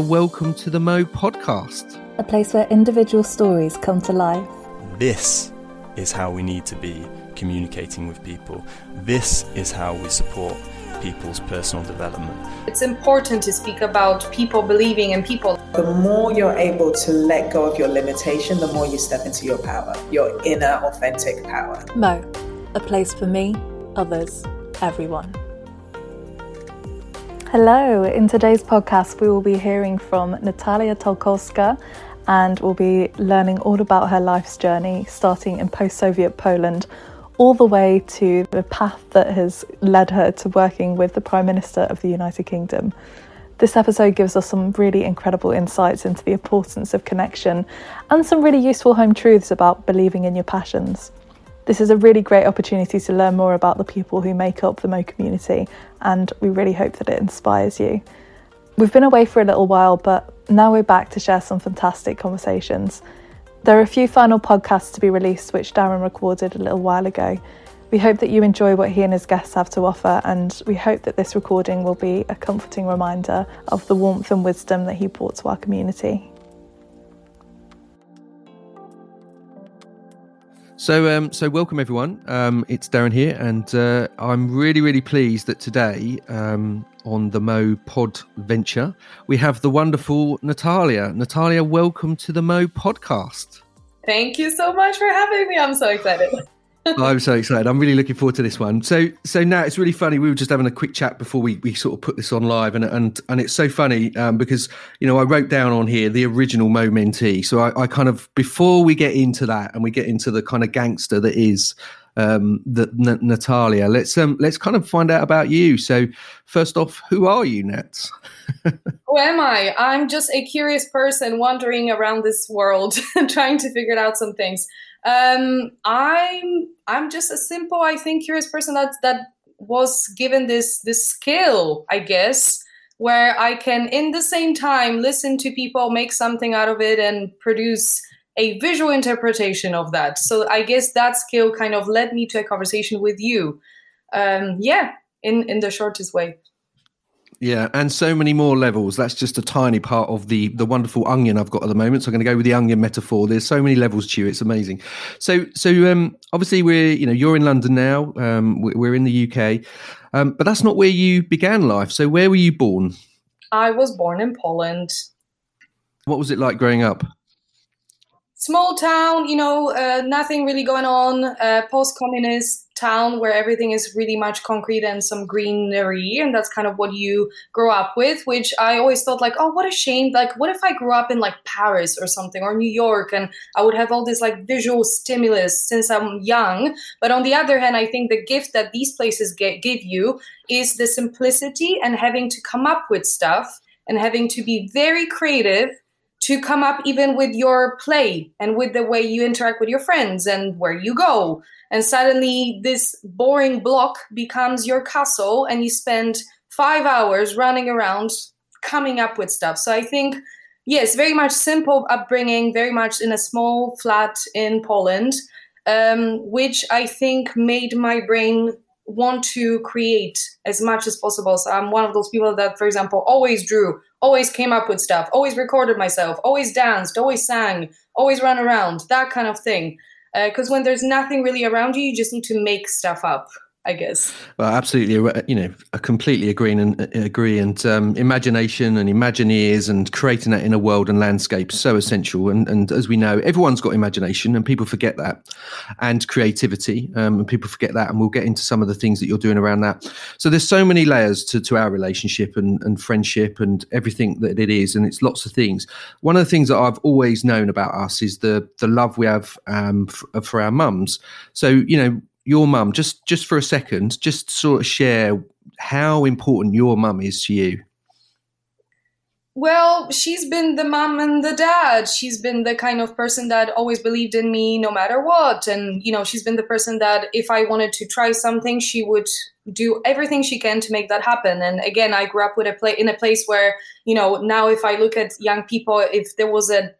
Welcome to the Mo podcast, a place where individual stories come to life. This is how we need to be communicating with people. This is how we support people's personal development. It's important to speak about people believing in people. The more you're able to let go of your limitation, the more you step into your power, your inner authentic power. Mo, a place for me, others, everyone. Hello, in today's podcast, we will be hearing from Natalia Talkowska and we'll be learning all about her life's journey, starting in post Soviet Poland all the way to the path that has led her to working with the Prime Minister of the United Kingdom. This episode gives us some really incredible insights into the importance of connection and some really useful home truths about believing in your passions. This is a really great opportunity to learn more about the people who make up the Mo community, and we really hope that it inspires you. We've been away for a little while, but now we're back to share some fantastic conversations. There are a few final podcasts to be released, which Darren recorded a little while ago. We hope that you enjoy what he and his guests have to offer, and we hope that this recording will be a comforting reminder of the warmth and wisdom that he brought to our community. So, um, so welcome everyone. Um, it's Darren here, and uh, I'm really, really pleased that today um, on the Mo Pod venture we have the wonderful Natalia. Natalia, welcome to the Mo podcast. Thank you so much for having me. I'm so excited. I'm so excited. I'm really looking forward to this one. So, so now it's really funny. We were just having a quick chat before we, we sort of put this on live, and and and it's so funny um, because you know I wrote down on here the original Mo mentee. So I, I kind of before we get into that and we get into the kind of gangster that is um, N- Natalia. Let's um, let's kind of find out about you. So, first off, who are you, Nats? who am I? I'm just a curious person wandering around this world, trying to figure out some things. Um, I'm I'm just a simple, I think, curious person that that was given this this skill, I guess, where I can, in the same time, listen to people, make something out of it, and produce a visual interpretation of that. So I guess that skill kind of led me to a conversation with you. Um, yeah, in in the shortest way. Yeah, and so many more levels. That's just a tiny part of the the wonderful onion I've got at the moment. So I'm going to go with the onion metaphor. There's so many levels to you. It's amazing. So so um, obviously we're you know you're in London now. Um, we're in the UK, um, but that's not where you began life. So where were you born? I was born in Poland. What was it like growing up? Small town, you know, uh, nothing really going on. Uh, Post-communist town where everything is really much concrete and some greenery and that's kind of what you grow up with which i always thought like oh what a shame like what if i grew up in like paris or something or new york and i would have all this like visual stimulus since i'm young but on the other hand i think the gift that these places get, give you is the simplicity and having to come up with stuff and having to be very creative to come up even with your play and with the way you interact with your friends and where you go. And suddenly this boring block becomes your castle and you spend five hours running around coming up with stuff. So i think yes very much simple upbringing very much in a small flat in poland um, which i think made my brain want to create as much as possible. So i'm one of those people that for example always drew always came up with stuff. Always recorded myself. Always danced. Always sang. Always ran around. That kind of thing. Because uh, when there's nothing really around you, you just need to make stuff up. I guess. Well, absolutely. Uh, you know, I completely agree and uh, agree. And um, imagination and Imagineers and creating that inner world and landscape so essential. And and as we know, everyone's got imagination, and people forget that, and creativity, um, and people forget that. And we'll get into some of the things that you're doing around that. So there's so many layers to to our relationship and and friendship and everything that it is, and it's lots of things. One of the things that I've always known about us is the the love we have um, for, for our mums. So you know your mum just just for a second just sort of share how important your mum is to you. Well she's been the mom and the dad. She's been the kind of person that always believed in me no matter what. And you know she's been the person that if i wanted to try something she would do everything she can to make that happen. And again i grew up with a play in a place where you know now if i look at young people if there was a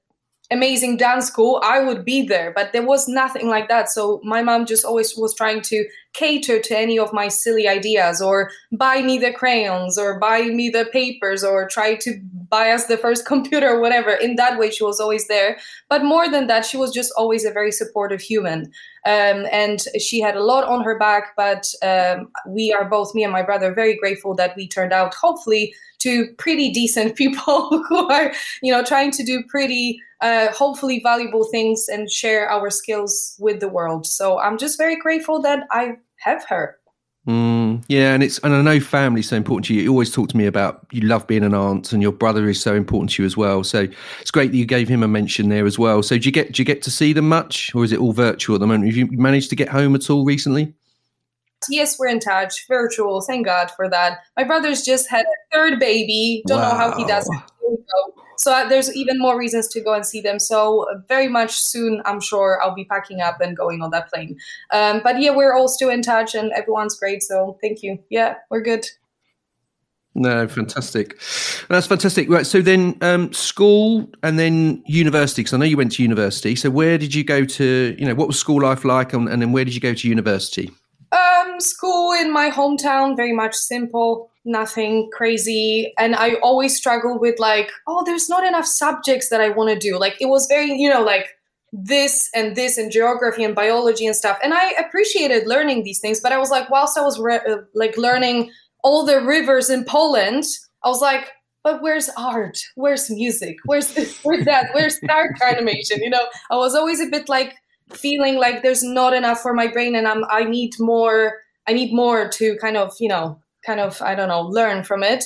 amazing dance school, I would be there. But there was nothing like that. So my mom just always was trying to cater to any of my silly ideas or buy me the crayons or buy me the papers or try to buy us the first computer whatever. In that way, she was always there. But more than that, she was just always a very supportive human. Um, and she had a lot on her back, but um, we are both, me and my brother, very grateful that we turned out, hopefully, to pretty decent people who are, you know, trying to do pretty, uh, hopefully, valuable things and share our skills with the world. So I'm just very grateful that I have her. Mm, yeah, and it's and I know family's so important to you. You always talk to me about you love being an aunt, and your brother is so important to you as well. So it's great that you gave him a mention there as well. So do you get do you get to see them much, or is it all virtual at the moment? Have you managed to get home at all recently? Yes, we're in touch, virtual. Thank God for that. My brother's just had a third baby. Don't wow. know how he does it. So uh, there's even more reasons to go and see them. So very much soon, I'm sure I'll be packing up and going on that plane. Um, but yeah, we're all still in touch and everyone's great. So thank you. Yeah, we're good. No, fantastic. That's fantastic. Right. So then, um, school and then university. Because I know you went to university. So where did you go to? You know, what was school life like, and, and then where did you go to university? Um, school in my hometown, very much simple nothing crazy. And I always struggle with like, oh, there's not enough subjects that I want to do. Like it was very, you know, like this and this and geography and biology and stuff. And I appreciated learning these things, but I was like, whilst I was re- uh, like learning all the rivers in Poland, I was like, but where's art? Where's music? Where's this? Where's that? Where's art animation? You know, I was always a bit like feeling like there's not enough for my brain, and I'm I need more. I need more to kind of you know kind of, I don't know, learn from it.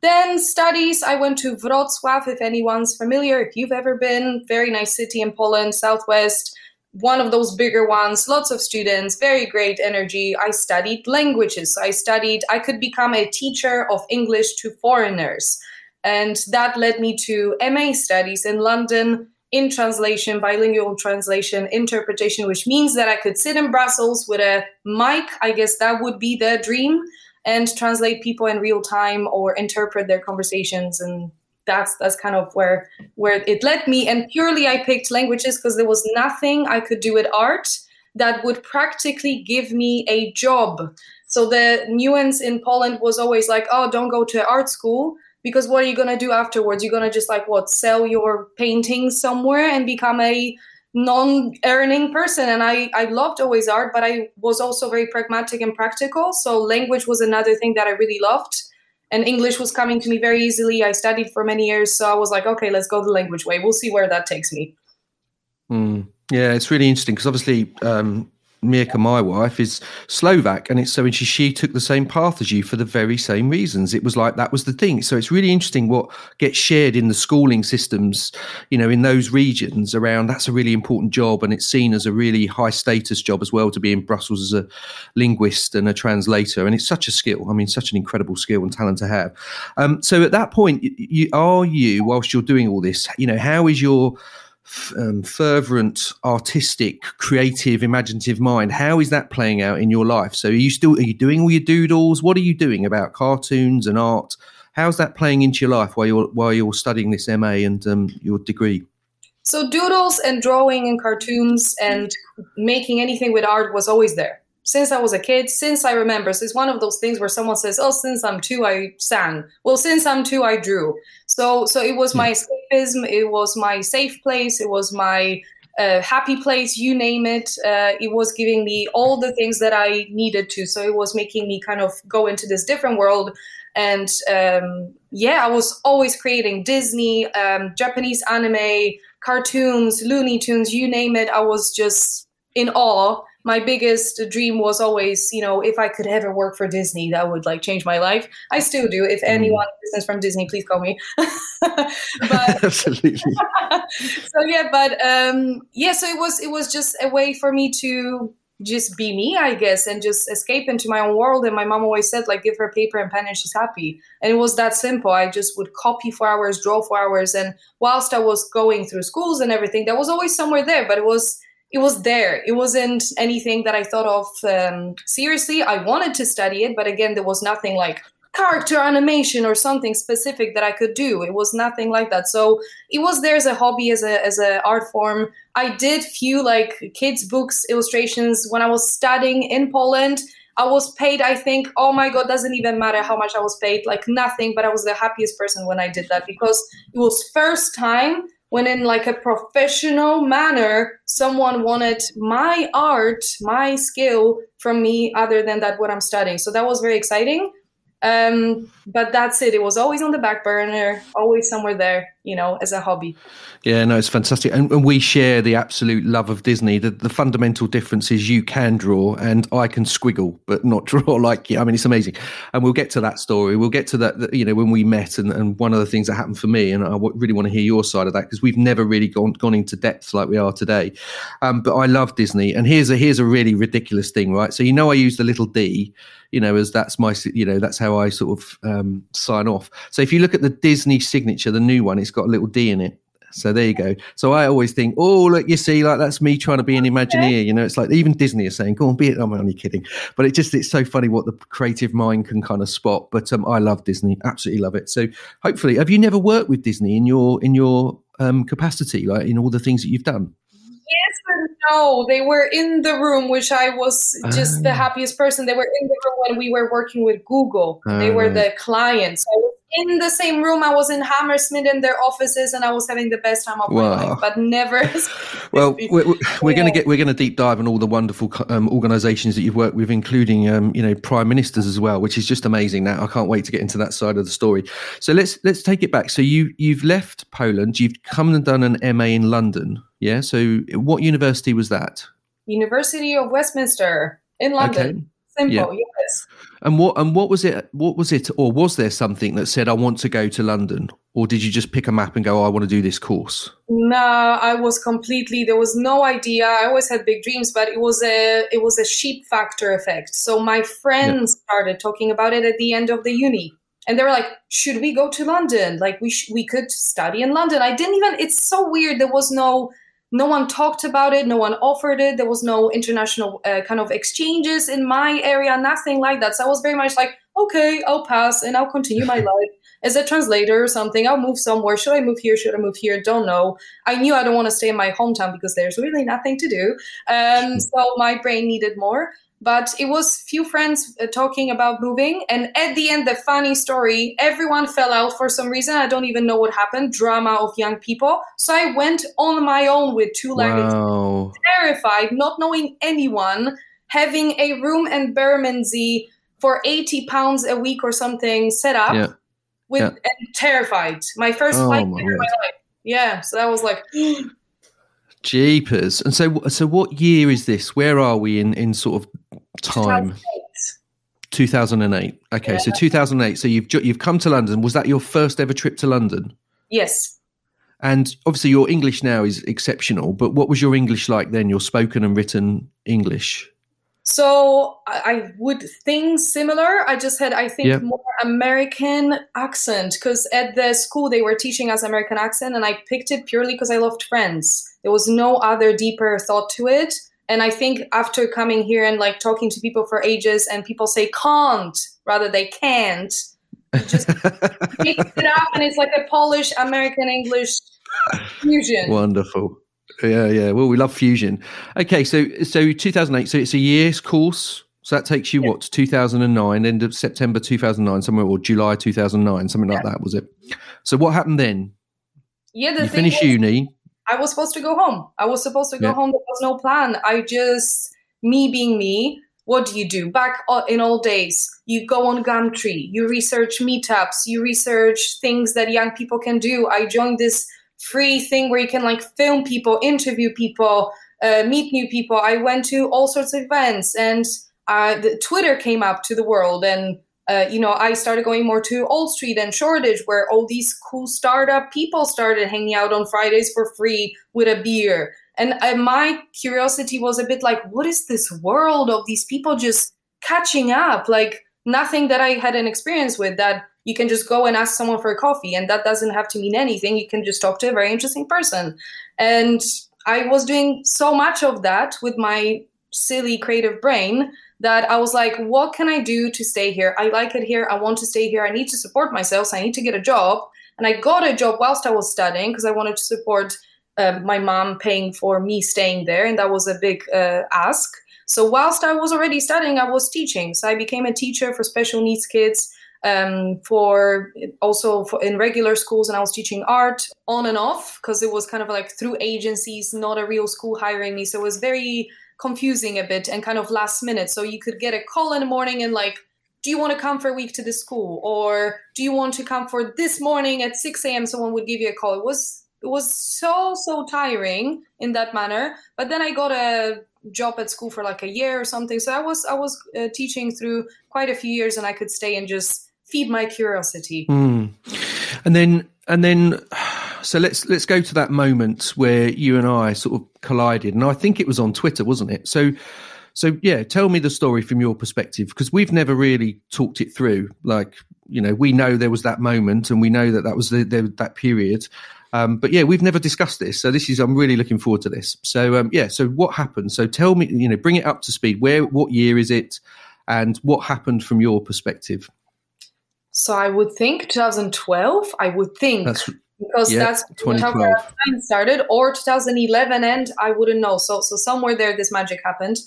Then studies, I went to Wrocław, if anyone's familiar, if you've ever been, very nice city in Poland, southwest, one of those bigger ones, lots of students, very great energy. I studied languages. I studied, I could become a teacher of English to foreigners. And that led me to MA studies in London in translation, bilingual translation, interpretation, which means that I could sit in Brussels with a mic. I guess that would be the dream and translate people in real time or interpret their conversations. And that's that's kind of where where it led me. And purely i picked languages because there was nothing i could do with art that would practically give me a job. So the nuance in poland was always like oh don't go to art school because what are you going to do afterwards? You're going to just like what sell your paintings somewhere and become a non-earning person. And I, I loved always art but i was also very pragmatic and practical. So language was another thing that i really loved. And english was coming to me very easily. I studied for many years so i was like okay let's go the language way. We'll see where that takes me. Mm. yeah it's really interesting because obviously um, Mirka, my wife, is Slovak, and it's so and she she took the same path as you for the very same reasons. It was like that was the thing. So it's really interesting what gets shared in the schooling systems, you know, in those regions around. That's a really important job, and it's seen as a really high status job as well to be in Brussels as a linguist and a translator. And it's such a skill. I mean, such an incredible skill and talent to have. Um, so at that point, you, are you whilst you're doing all this, you know, how is your um, fervent, artistic, creative, imaginative mind. How is that playing out in your life? So, are you still are you doing all your doodles? What are you doing about cartoons and art? How's that playing into your life while you're while you're studying this MA and um, your degree? So, doodles and drawing and cartoons and making anything with art was always there since I was a kid, since I remember. So it's one of those things where someone says, "Oh, since I'm two, I sang." Well, since I'm two, I drew. So, so it was my escapism. It was my safe place. It was my uh, happy place. You name it. Uh, it was giving me all the things that I needed to. So it was making me kind of go into this different world. And um, yeah, I was always creating Disney, um, Japanese anime, cartoons, Looney Tunes, you name it. I was just in awe my biggest dream was always, you know, if I could ever work for Disney, that would like change my life. I still do. If mm. anyone business from Disney, please call me. but absolutely. so yeah, but um, yeah, so it was it was just a way for me to just be me, I guess, and just escape into my own world. And my mom always said, like, give her paper and pen and she's happy. And it was that simple. I just would copy for hours, draw for hours. And whilst I was going through schools and everything, there was always somewhere there, but it was it was there. It wasn't anything that I thought of um, seriously. I wanted to study it, but again, there was nothing like character animation or something specific that I could do. It was nothing like that. So it was there as a hobby, as a as an art form. I did few like kids books illustrations when I was studying in Poland. I was paid, I think, oh my God, doesn't even matter how much I was paid, like nothing, but I was the happiest person when I did that because it was first time when in like a professional manner someone wanted my art my skill from me other than that what i'm studying. So that was very exciting. Um, but that's it. It was always on the back burner always somewhere there you know as a hobby yeah, no, it's fantastic. And, and, we share the absolute love of Disney. The, the fundamental difference is you can draw and I can squiggle, but not draw like you. I mean, it's amazing. And we'll get to that story. We'll get to that, you know, when we met and, and one of the things that happened for me. And I really want to hear your side of that because we've never really gone, gone into depth like we are today. Um, but I love Disney. And here's a, here's a really ridiculous thing, right? So, you know, I use the little D, you know, as that's my, you know, that's how I sort of um, sign off. So if you look at the Disney signature, the new one, it's got a little D in it. So there you go. So I always think, oh, look, you see, like that's me trying to be an Imagineer. You know, it's like even Disney is saying, go on, be it. I'm only kidding. But it just, it's so funny what the creative mind can kind of spot. But um, I love Disney, absolutely love it. So hopefully, have you never worked with Disney in your, in your um, capacity, like in all the things that you've done? Yes and no. They were in the room, which I was just the ah. happiest person. They were in the room when we were working with Google. they were ah. the clients. I in the same room. I was in Hammersmith in their offices, and I was having the best time of wow. my life. But never. well, we're, we're going to get we're going to deep dive on all the wonderful um, organisations that you've worked with, including um, you know prime ministers as well, which is just amazing. Now I can't wait to get into that side of the story. So let's let's take it back. So you you've left Poland. You've come and done an MA in London. Yeah. So what university was that? University of Westminster in London. Okay. Simple. Yeah. Yes. And what and what was it? What was it, or was there something that said, "I want to go to London," or did you just pick a map and go, oh, "I want to do this course"? No, I was completely. There was no idea. I always had big dreams, but it was a it was a sheep factor effect. So my friends yeah. started talking about it at the end of the uni, and they were like, "Should we go to London? Like we sh- we could study in London." I didn't even. It's so weird. There was no no one talked about it no one offered it there was no international uh, kind of exchanges in my area nothing like that. So i was very much like okay i'll pass and i'll continue my life as a translator or something. I'll move somewhere. Should i move here? Should i move here? Don't know. I knew i don't want to stay in my hometown because there's really nothing to do. Um, so my brain needed more but it was few friends uh, talking about moving and at the end the funny story everyone fell out for some reason i don't even know what happened drama of young people so i went on my own with two legged wow. terrified not knowing anyone having a room in bermondsey for 80 pounds a week or something set up yeah. with yeah. and terrified my first oh, flight my, my life yeah so that was like Jeepers! And so, so what year is this? Where are we in in sort of time? 2008. Okay, yeah. so 2008. So you've you've come to London. Was that your first ever trip to London? Yes. And obviously, your English now is exceptional. But what was your English like then? Your spoken and written English. So I would think similar. I just had, I think, yeah. more American accent because at the school they were teaching us American accent, and I picked it purely because I loved Friends. There was no other deeper thought to it. And I think after coming here and like talking to people for ages, and people say can't rather they can't, just mix it up, and it's like a Polish American English fusion. Wonderful. Yeah, yeah. Well, we love fusion. Okay, so so 2008. So it's a year's course. So that takes you yeah. what 2009, end of September 2009, somewhere or July 2009, something like that, was it? So what happened then? Yeah, the you finished uni. I was supposed to go home. I was supposed to go yeah. home. There was no plan. I just me being me. What do you do? Back in old days, you go on Gumtree, you research meetups, you research things that young people can do. I joined this free thing where you can like film people, interview people, uh, meet new people. I went to all sorts of events, and uh, the Twitter came up to the world, and uh, you know I started going more to Old Street and Shoreditch, where all these cool startup people started hanging out on Fridays for free with a beer. And uh, my curiosity was a bit like, what is this world of these people just catching up? Like nothing that I had an experience with that you can just go and ask someone for a coffee and that doesn't have to mean anything you can just talk to a very interesting person and i was doing so much of that with my silly creative brain that i was like what can i do to stay here? I like it here. I want to stay here. I need to support myself. So i need to get a job. And i got a job whilst i was studying because i wanted to support uh, my mom paying for me staying there. And that was a big uh, ask. So whilst I was already studying, I was teaching. So I became a teacher for special needs kids um, for also for in regular schools. And i was teaching art on and off because it was kind of like through agencies not a real school hiring me. So it was very confusing a bit and kind of last minute. So you could get a call in the morning and like do you want to come for a week to the school? Or do you want to come for this morning at 6 a.m someone would give you a call. It was it was so so tiring in that manner. But then i got a job at school for like a year or something. So i was i was uh, teaching through quite a few years and i could stay and just feed my curiosity. Mm. And then and then so let's let's go to that moment where you and I sort of collided. And I think it was on Twitter wasn't it? So so yeah tell me the story from your perspective because we've never really talked it through. Like you know we know there was that moment and we know that that was the, the that period. Um, but yeah we've never discussed this. So this is I'm really looking forward to this. So um, yeah so what happened? So tell me you know bring it up to speed. Where what year is it? And what happened from your perspective? So I would think 2012. I would think that's, because yeah, that's how time started, or 2011, and I wouldn't know. So so somewhere there, this magic happened.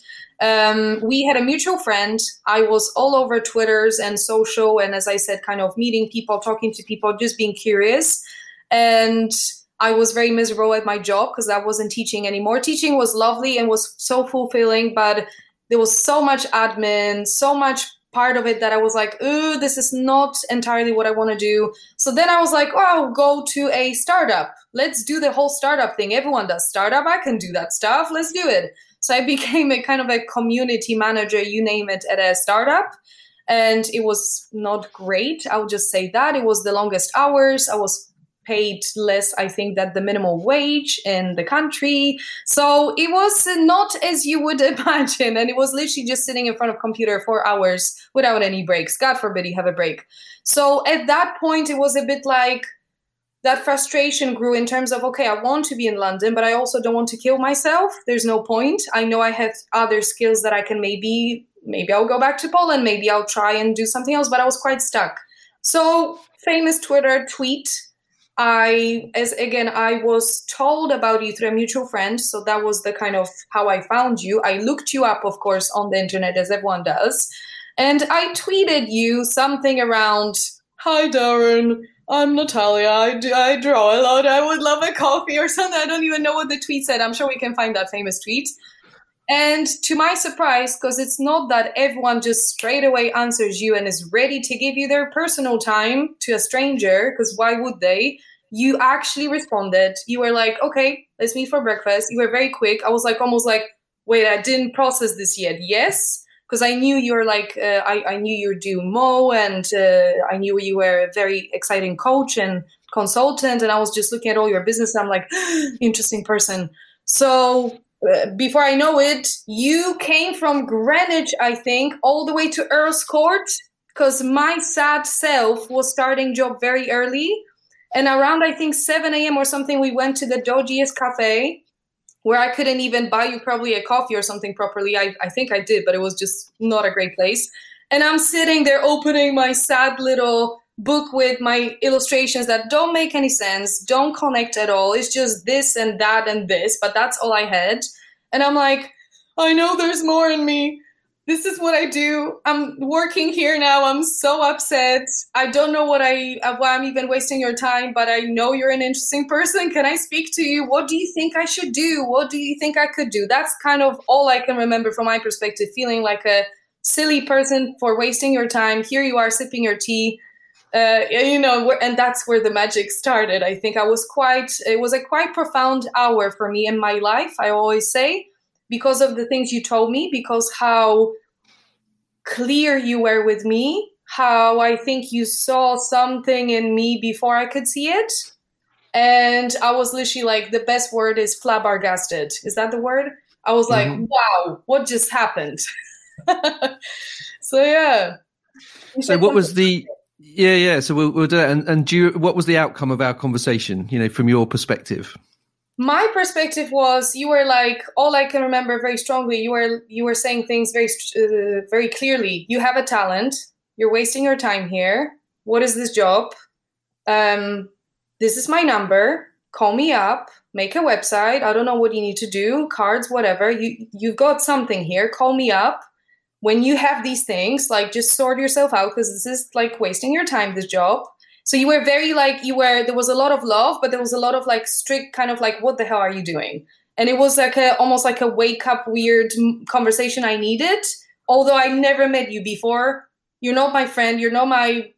Um, we had a mutual friend. I was all over Twitters and social, and as I said, kind of meeting people, talking to people, just being curious, and. I was very miserable at my job because I wasn't teaching anymore. Teaching was lovely and was so fulfilling, but there was so much admin, so much part of it that I was like, ooh, this is not entirely what I want to do. So then I was like, oh, go to a startup. Let's do the whole startup thing. Everyone does startup. I can do that stuff. Let's do it. So I became a kind of a community manager, you name it, at a startup. And it was not great. I would just say that. It was the longest hours. I was paid less, I think, than the minimum wage in the country. So it was not as you would imagine. And it was literally just sitting in front of computer for hours without any breaks. God forbid you have a break. So at that point, it was a bit like that frustration grew in terms of, okay, I want to be in London, but I also don't want to kill myself. There's no point. I know I have other skills that I can maybe, maybe I'll go back to Poland. Maybe I'll try and do something else, but I was quite stuck. So famous Twitter tweet I, as again, I was told about you through a mutual friend. So that was the kind of how I found you. I looked you up, of course, on the internet, as everyone does. And I tweeted you something around, Hi, Darren. I'm Natalia. I, do, I draw a lot. I would love a coffee or something. I don't even know what the tweet said. I'm sure we can find that famous tweet. And to my surprise, because it's not that everyone just straight away answers you and is ready to give you their personal time to a stranger, because why would they? You actually responded. You were like, okay, let's meet for breakfast. You were very quick. I was like, almost like, wait, I didn't process this yet. Yes. Because I knew you were like, uh, I, I knew you were doing Mo and uh, I knew you were a very exciting coach and consultant. And I was just looking at all your business. I'm like, interesting person. So before I know it, you came from Greenwich, I think, all the way to Earl's Court because my sad self was starting job very early. And around, I think, 7 a.m. or something, we went to the dodgiest cafe where I couldn't even buy you probably a coffee or something properly. I, I think I did, but it was just not a great place. And I'm sitting there opening my sad little book with my illustrations that don't make any sense, don't connect at all. It's just this and that and this, but that's all I had. And I'm like, I know there's more in me. This is what I do. I'm working here now. I'm so upset. I don't know what I uh, why I'm even wasting your time, but I know you're an interesting person. Can I speak to you? What do you think I should do? What do you think I could do? That's kind of all I can remember from my perspective, feeling like a silly person for wasting your time. Here you are sipping your tea uh, you know, and that's where the magic started. I think I was quite, it was a quite profound hour for me in my life, I always say, because of the things you told me, because how clear you were with me, how I think you saw something in me before I could see it. And I was literally like, the best word is flabbergasted. Is that the word? I was like, mm-hmm. wow, what just happened? so, yeah. So, what was the yeah, yeah. So we'll, we'll do that. And, and do you, what was the outcome of our conversation? You know, from your perspective. My perspective was you were like all I can remember very strongly. You were you were saying things very uh, very clearly. You have a talent. You're wasting your time here. What is this job? Um, this is my number. call me up, make a website. I don't know what you need to do, cards, whatever. You you've got something here. Call me up. When you have these things, like just sort yourself out because this is like wasting your time, this job. So you were very like you were there was a lot of love, but there was a lot of like strict kind of like what the hell are you doing? And it was like a almost like a wake up weird conversation I needed. Although I never met you before, you're not my friend, you're not my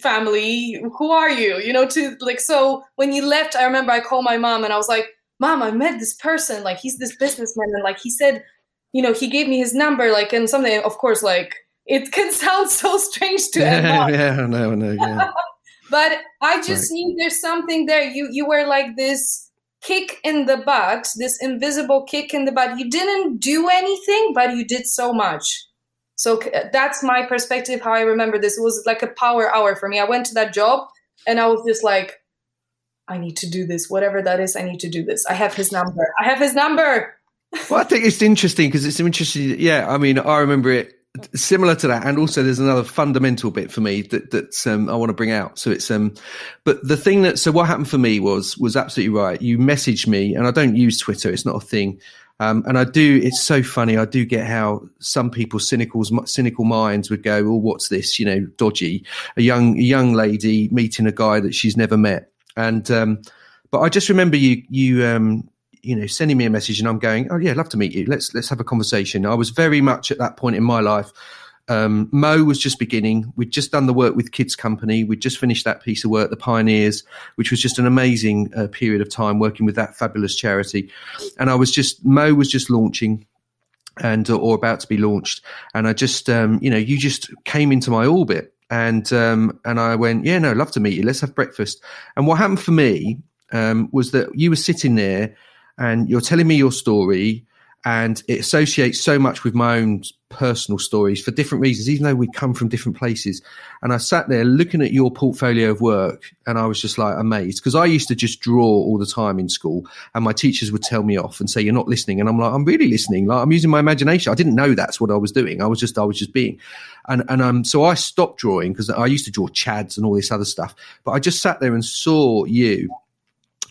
family who are you you know to like so when you left i remember i called my mom and i was like mom i met this person like he's this businessman and like he said you know he gave me his number like and something of course like it can sound so strange to yeah, yeah no no yeah but i just right. knew there's something there you you were like this kick in the butt this invisible kick in the butt you didn't do anything but you did so much so that's my perspective, how I remember this. It was like a power hour for me. I went to that job and I was just like, I need to do this. Whatever that is, I need to do this. I have his number. I have his number. Well, I think it's interesting because it's interesting. Yeah, I mean, I remember it similar to that, and also there's another fundamental bit for me that that um, I want to bring out. So it's um, but the thing that so what happened for me was was absolutely right. You messaged me, and I don't use Twitter; it's not a thing. Um, and I do. It's so funny. I do get how some people's cynical cynical minds would go, "Well, what's this? You know, dodgy." A young young lady meeting a guy that she's never met, and um, but I just remember you you um, you know sending me a message, and I'm going, "Oh yeah, love to meet you. Let's let's have a conversation." I was very much at that point in my life um, Mo was just beginning. We'd just done the work with Kids Company. We'd just finished that piece of work, The Pioneers, which was just an amazing uh, period of time working with that fabulous charity. And I was just, Mo was just launching and uh, or about to be launched. And I just, um, you know, you just came into my orbit. And um, and I went, yeah, no, love to meet you. Let's have breakfast. And what happened for me um, was that you were sitting there, and you're telling me your story, and it associates so much with my own personal stories for different reasons, even though we come from different places. And I sat there looking at your portfolio of work, and I was just like amazed because I used to just draw all the time in school, and my teachers would tell me off and say, "You're not listening," and I'm like, "I'm really listening. Like I'm using my imagination. I didn't know that's what I was doing. I was just, I was just being." And and um, so I stopped drawing because I used to draw chads and all this other stuff, but I just sat there and saw you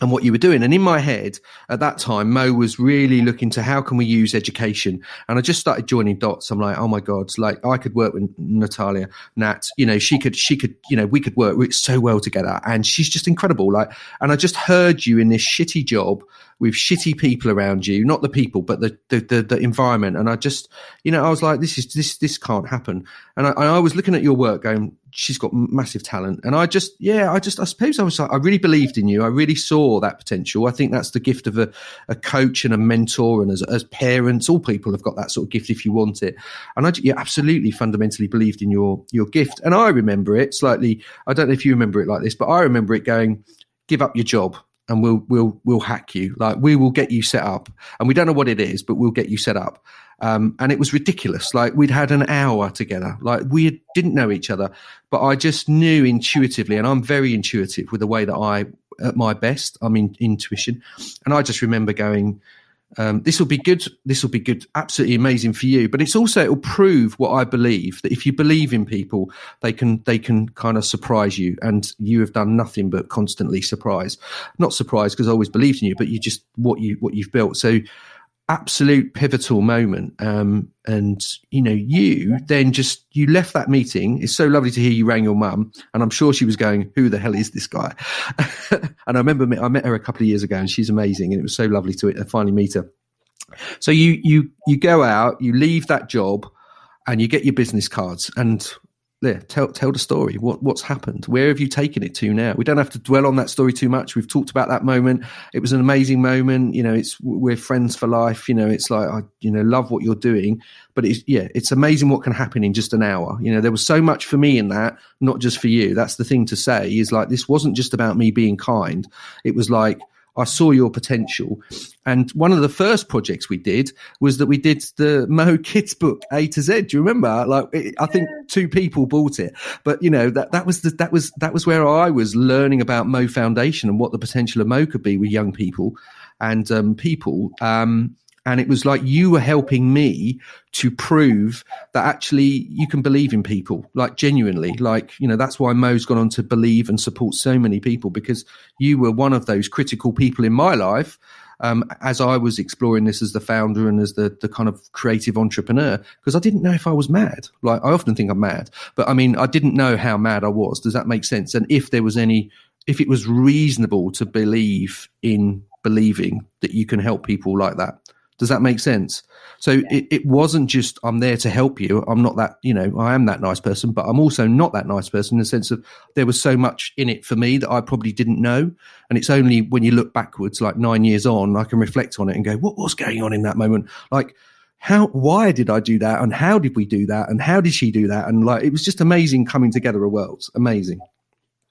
and what you were doing. And in my head at that time, Mo was really looking to how can we use education? And I just started joining dots. I'm like, oh my God, like I could work with Natalia, Nat, you know, she could, she could, you know, we could work so well together. And she's just incredible. Like, and I just heard you in this shitty job with shitty people around you, not the people, but the, the, the, the environment. And I just, you know, I was like, this is, this, this can't happen. And I, I was looking at your work going, she's got massive talent. And I just, yeah, I just, I suppose I was like, I really believed in you. I really saw that potential. I think that's the gift of a, a coach and a mentor. And as, as parents, all people have got that sort of gift if you want it. And I yeah, absolutely fundamentally believed in your, your gift. And I remember it slightly. I don't know if you remember it like this, but I remember it going, give up your job and we'll we'll we'll hack you. Like we will get you set up, and we don't know what it is, but we'll get you set up. Um, and it was ridiculous. Like we'd had an hour together. Like we didn't know each other, but I just knew intuitively, and I'm very intuitive with the way that I at my best. I'm in intuition, and I just remember going um, this will be good. This will be good. Absolutely amazing for you. But it's also it will prove what I believe that if you believe in people, they can they can kind of surprise you. And you have done nothing but constantly surprise. Not surprise because I always believed in you, but you just what you what you've built. So absolute pivotal moment. Um, and you know, you then just you left that meeting. It's so lovely to hear you rang your mum, and I'm sure she was going, "Who the hell is this guy?" and I remember I met her a couple of years ago, and she's amazing, and it was so lovely to uh, finally meet her. So you you you go out, you leave that job, and you get your business cards, and yeah, tell tell the story. What what's happened? Where have you taken it to now? We don't have to dwell on that story too much. We've talked about that moment. It was an amazing moment. You know, it's we're friends for life. You know, it's like I you know love what you're doing. But it's yeah, it's amazing what can happen in just an hour. You know, there was so much for me in that, not just for you. That's the thing to say is like this wasn't just about me being kind. It was like I saw your potential. And one of the first projects we did was that we did the Mo Kids book A to Z. Do you remember? Like, it, I think two people bought it, but you know that that was the, that was that was where I was learning about Mo Foundation and what the potential of Mo could be with young people and um, people. Um, and it was like you were helping me to prove that actually you can believe in people like genuinely like you know that's why mo's gone on to believe and support so many people because you were one of those critical people in my life um, as I was exploring this as the founder and as the the kind of creative entrepreneur, because I didn't know if I was mad. Like I often think I'm mad, but I mean I didn't know how mad I was. Does that make sense? And if there was any, if it was reasonable to believe in believing that you can help people like that. Does that make sense? So yeah. it, it wasn't just I'm there to help you. I'm not that, you know, I am that nice person, but I'm also not that nice person in the sense of there was so much in it for me that I probably didn't know. And it's only when you look backwards, like nine years on, I can reflect on it and go, what was going on in that moment? Like, how, why did I do that? And how did we do that? And how did she do that? And like, it was just amazing coming together of worlds. Amazing.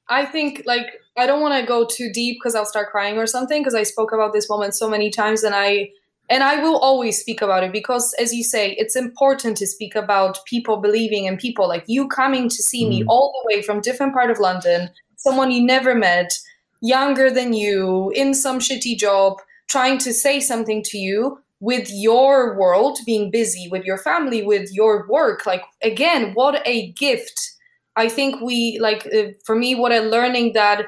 I think like I don't want to go too deep because I'll start crying or something because I spoke about this moment so many times and I and I will always speak about it because, as you say, it's important to speak about people believing in people. Like you coming to see mm. me all the way from different part of London, someone you never met, younger than you, in some shitty job, trying to say something to you with your world being busy, with your family, with your work. Like again, what a gift! I think we like uh, for me, what I'm learning that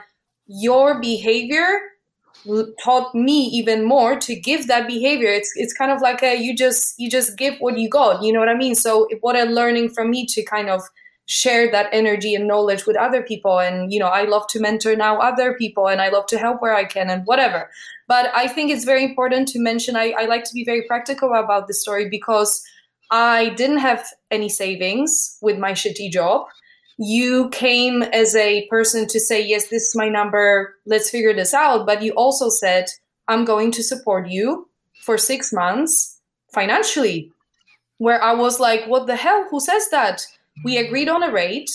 your behavior taught me even more to give that behavior. It's it's kind of like a you just you just give what you got you know what i mean? So what i'm learning from me to kind of share that energy and knowledge with other people and you know i love to mentor now other people and i love to help where i can and whatever. But i think it's very important to mention i, I like to be very practical about the story because i didn't have any savings with my shitty job you came as a person to say, yes, this is my number, let's figure this out. But you also said, I'm going to support you for six months financially. Where I was like, what the hell? Who says that? We agreed on a rate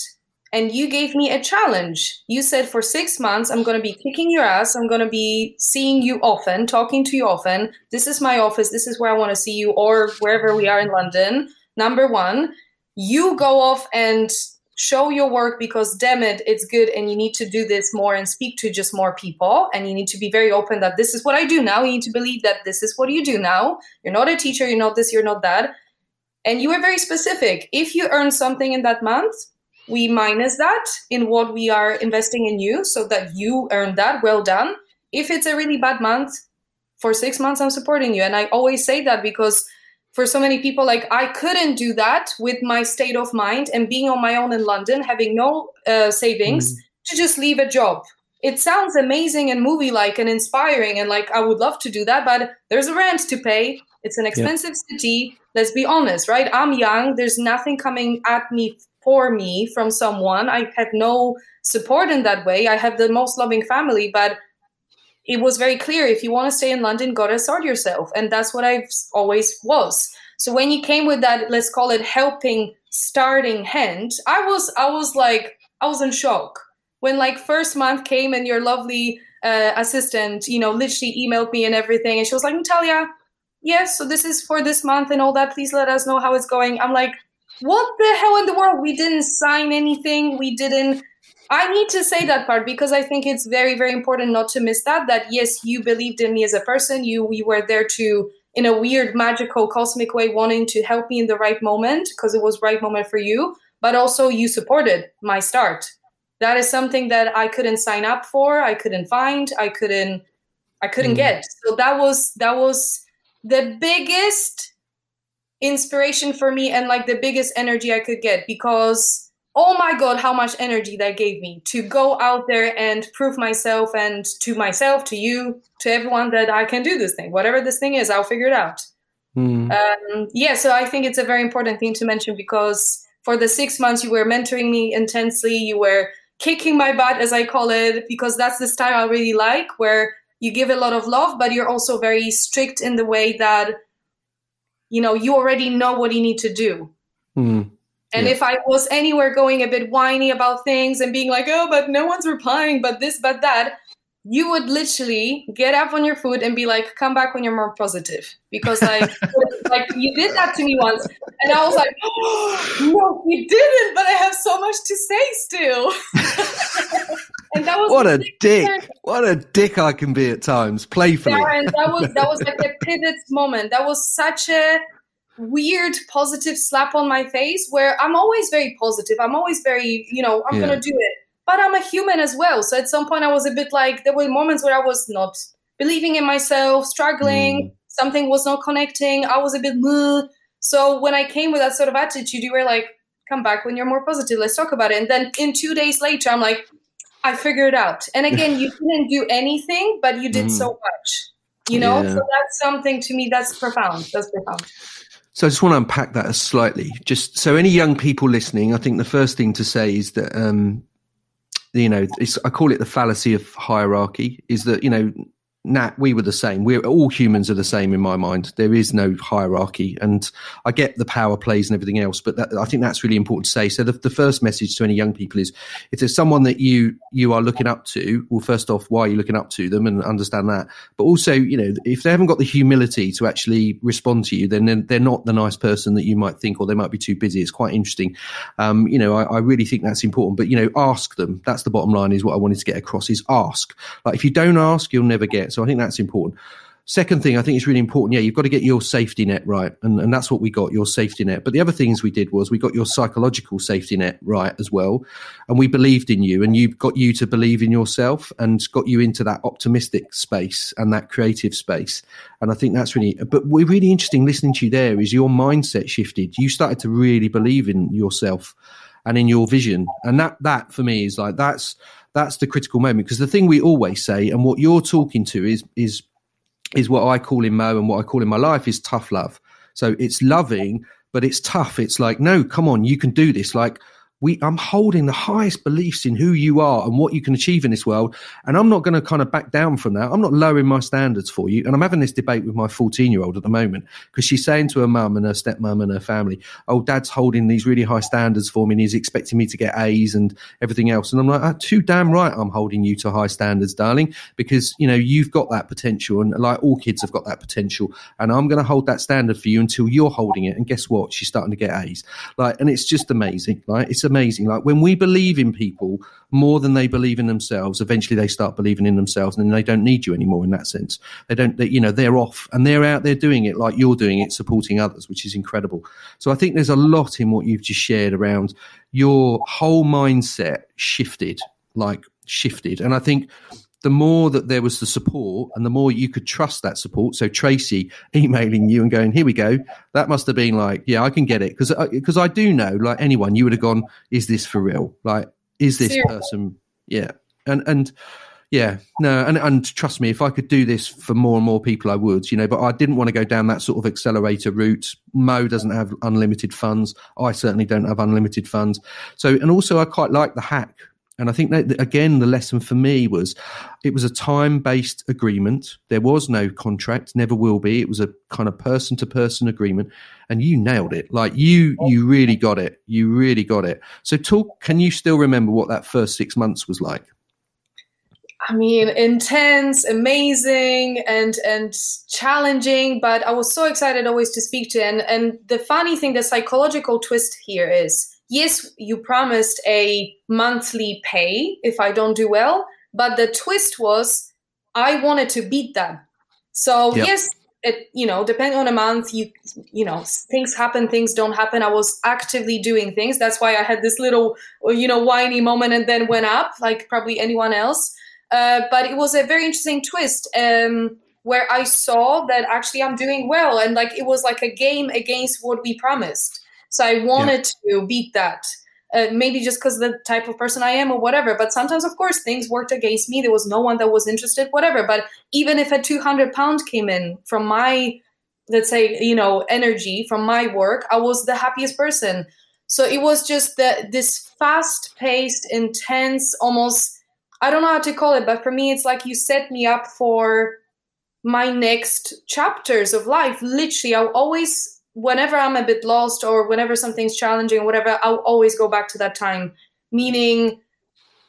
and you gave me a challenge. You said, for six months, I'm going to be kicking your ass. I'm going to be seeing you often, talking to you often. This is my office. This is where I want to see you, or wherever we are in London. Number one, you go off and show your work because damn it it's good and you need to do this more and speak to just more people. And you need to be very open that this is what i do now. You need to believe that this is what you do now. You're not a teacher you're not this you're not that. And you were very specific. If you earn something in that month we minus that in what we are investing in you so that you earn that. Well done. If it's a really bad month for six months i'm supporting you. And i always say that because for so many people like i couldn't do that with my state of mind and being on my own in london having no uh, savings mm. to just leave a job. It sounds amazing and movie like and inspiring and like i would love to do that but there's a rent to pay. It's an expensive yeah. city. Let's be honest right? I'm young. There's nothing coming at me for me from someone. I have no support in that way. I have the most loving family but it was very clear if you want to stay in London, gotta sort yourself. And that's what I've always was. So when you came with that, let's call it helping starting hand, I was I was like I was in shock. When like first month came and your lovely uh, assistant, you know, literally emailed me and everything, and she was like, Natalia, yes, so this is for this month and all that. Please let us know how it's going. I'm like, what the hell in the world? We didn't sign anything. We didn't I need to say that part because I think it's very, very important not to miss that. That yes, you believed in me as a person. You we were there to, in a weird, magical, cosmic way, wanting to help me in the right moment because it was right moment for you. But also, you supported my start. That is something that I couldn't sign up for. I couldn't find. I couldn't. I couldn't mm. get. So that was that was the biggest inspiration for me and like the biggest energy I could get because oh my god how much energy that gave me to go out there and prove myself and to myself to you to everyone that i can do this thing whatever this thing is i'll figure it out mm. um, yeah so i think it's a very important thing to mention because for the six months you were mentoring me intensely you were kicking my butt as i call it because that's the style i really like where you give a lot of love but you're also very strict in the way that you know you already know what you need to do mm. And yeah. if I was anywhere going a bit whiny about things and being like, oh, but no one's replying, but this, but that, you would literally get up on your foot and be like, "Come back when you're more positive," because like, like you did that to me once, and I was like, oh, "No, you didn't," but I have so much to say still. and that was what a dick! What a dick I can be at times, playfully. Darren, that was that was like a pivot moment. That was such a weird positive slap on my face where I'm always very positive. I'm always very, you know, I'm yeah. gonna do it but I'm a human as well. So at some point, I was a bit like, there were moments where I was not believing in myself, struggling, mm. something was not connecting. I was a bit, Meh. so when I came with that sort of attitude, you were like, come back when you're more positive. Let's talk about it. And then in two days later, I'm like, I figured out. And again, you didn't do anything, but you did mm. so much. You know, yeah. so that's something to me that's profound. That's profound. So I just want to unpack that a slightly. Just so any young people listening, I think the first thing to say is that um, you know, I call it the fallacy of hierarchy. Is that you know Nat, we were the same. We're all humans are the same in my mind. There is no hierarchy, and I get the power plays and everything else, but that, I think that's really important to say. So the, the, first message to any young people is: if there's someone that you you are looking up to, well, first off, why are you looking up to them, and understand that. But also, you know, if they haven't got the humility to actually respond to you, then they're, they're not the nice person that you might think, or they might be too busy. It's quite interesting. Um, you know, I, I really think that's important. But you know, ask them. That's the bottom line. Is what I wanted to get across. Is ask. Like if you don't ask, you'll never get. So I think that's important. Second thing, I think it's really important. Yeah, you've got to get your safety net right, and, and that's what we got your safety net. But the other things we did was we got your psychological safety net right as well, and we believed in you, and you got you to believe in yourself, and got you into that optimistic space and that creative space. And I think that's really. But we're really interesting listening to you. There is your mindset shifted. You started to really believe in yourself and in your vision, and that that for me is like that's that's the critical moment because the thing we always say and what you're talking to is is is what I call in Mo and what I call in my life is tough love. So it's loving, but it's tough. It's like, no, come on, you can do this. Like we I'm holding the highest beliefs in who you are and what you can achieve in this world. And I'm not going to kind of back down from that. I'm not lowering my standards for you. And I'm having this debate with my 14 year old at the moment because she's saying to her mum and her stepmom and her family, Oh, dad's holding these really high standards for me and he's expecting me to get A's and everything else. And I'm like, oh, too damn right. I'm holding you to high standards, darling, because you know, you've got that potential and like all kids have got that potential. And I'm going to hold that standard for you until you're holding it. And guess what? She's starting to get A's. Like, and it's just amazing. Like, it's amazing. Like when we believe in people more than they believe in themselves, eventually they start believing in themselves, and they don't need you anymore. In that sense, they don't. They, you know, they're off and they're out there doing it like you're doing it, supporting others, which is incredible. So I think there's a lot in what you've just shared around your whole mindset shifted, like shifted, and I think the more that there was the support and the more you could trust that support. So Tracy emailing you and going, here we go. That must have been like, yeah, I can get it. Cause, uh, because I, do know like anyone, you would have gone, is this for real? Like, is this Seriously? person? Yeah. And, and yeah, no. And, and trust me, if I could do this for more and more people, I would, you know, but I didn't want to go down that sort of accelerator route. Mo doesn't have unlimited funds. I certainly don't have unlimited funds. So, and also I quite like the hack and I think that again, the lesson for me was it was a time based agreement. There was no contract, never will be. It was a kind of person to person agreement, and you nailed it. Like you, you really got it. You really got it. So, talk. Can you still remember what that first six months was like? I mean, intense, amazing, and and challenging. But I was so excited always to speak to. And and the funny thing, the psychological twist here is yes, you promised a monthly pay if I don't do well, but the twist was I wanted to beat that. So yep. yes, it you know depending on a month you you know things happen things don't happen i was actively doing things that's why i had this little you know whiny moment and then went up like probably anyone else uh, but it was a very interesting twist um, where i saw that actually i'm doing well and like it was like a game against what we promised so I wanted yeah. to beat that. Uh, maybe just because the type of person I am or whatever. But sometimes, of course, things worked against me. There was no one that was interested, whatever. But even if a 200 pound came in from my, let's say, you know, energy from my work, I was the happiest person. So it was just that this fast paced, intense, almost, I don't know how to call it, but for me, it's like you set me up for my next chapters of life. Literally, I always whenever I'm a bit lost or whenever something's challenging or whatever, I'll always go back to that time. Meaning,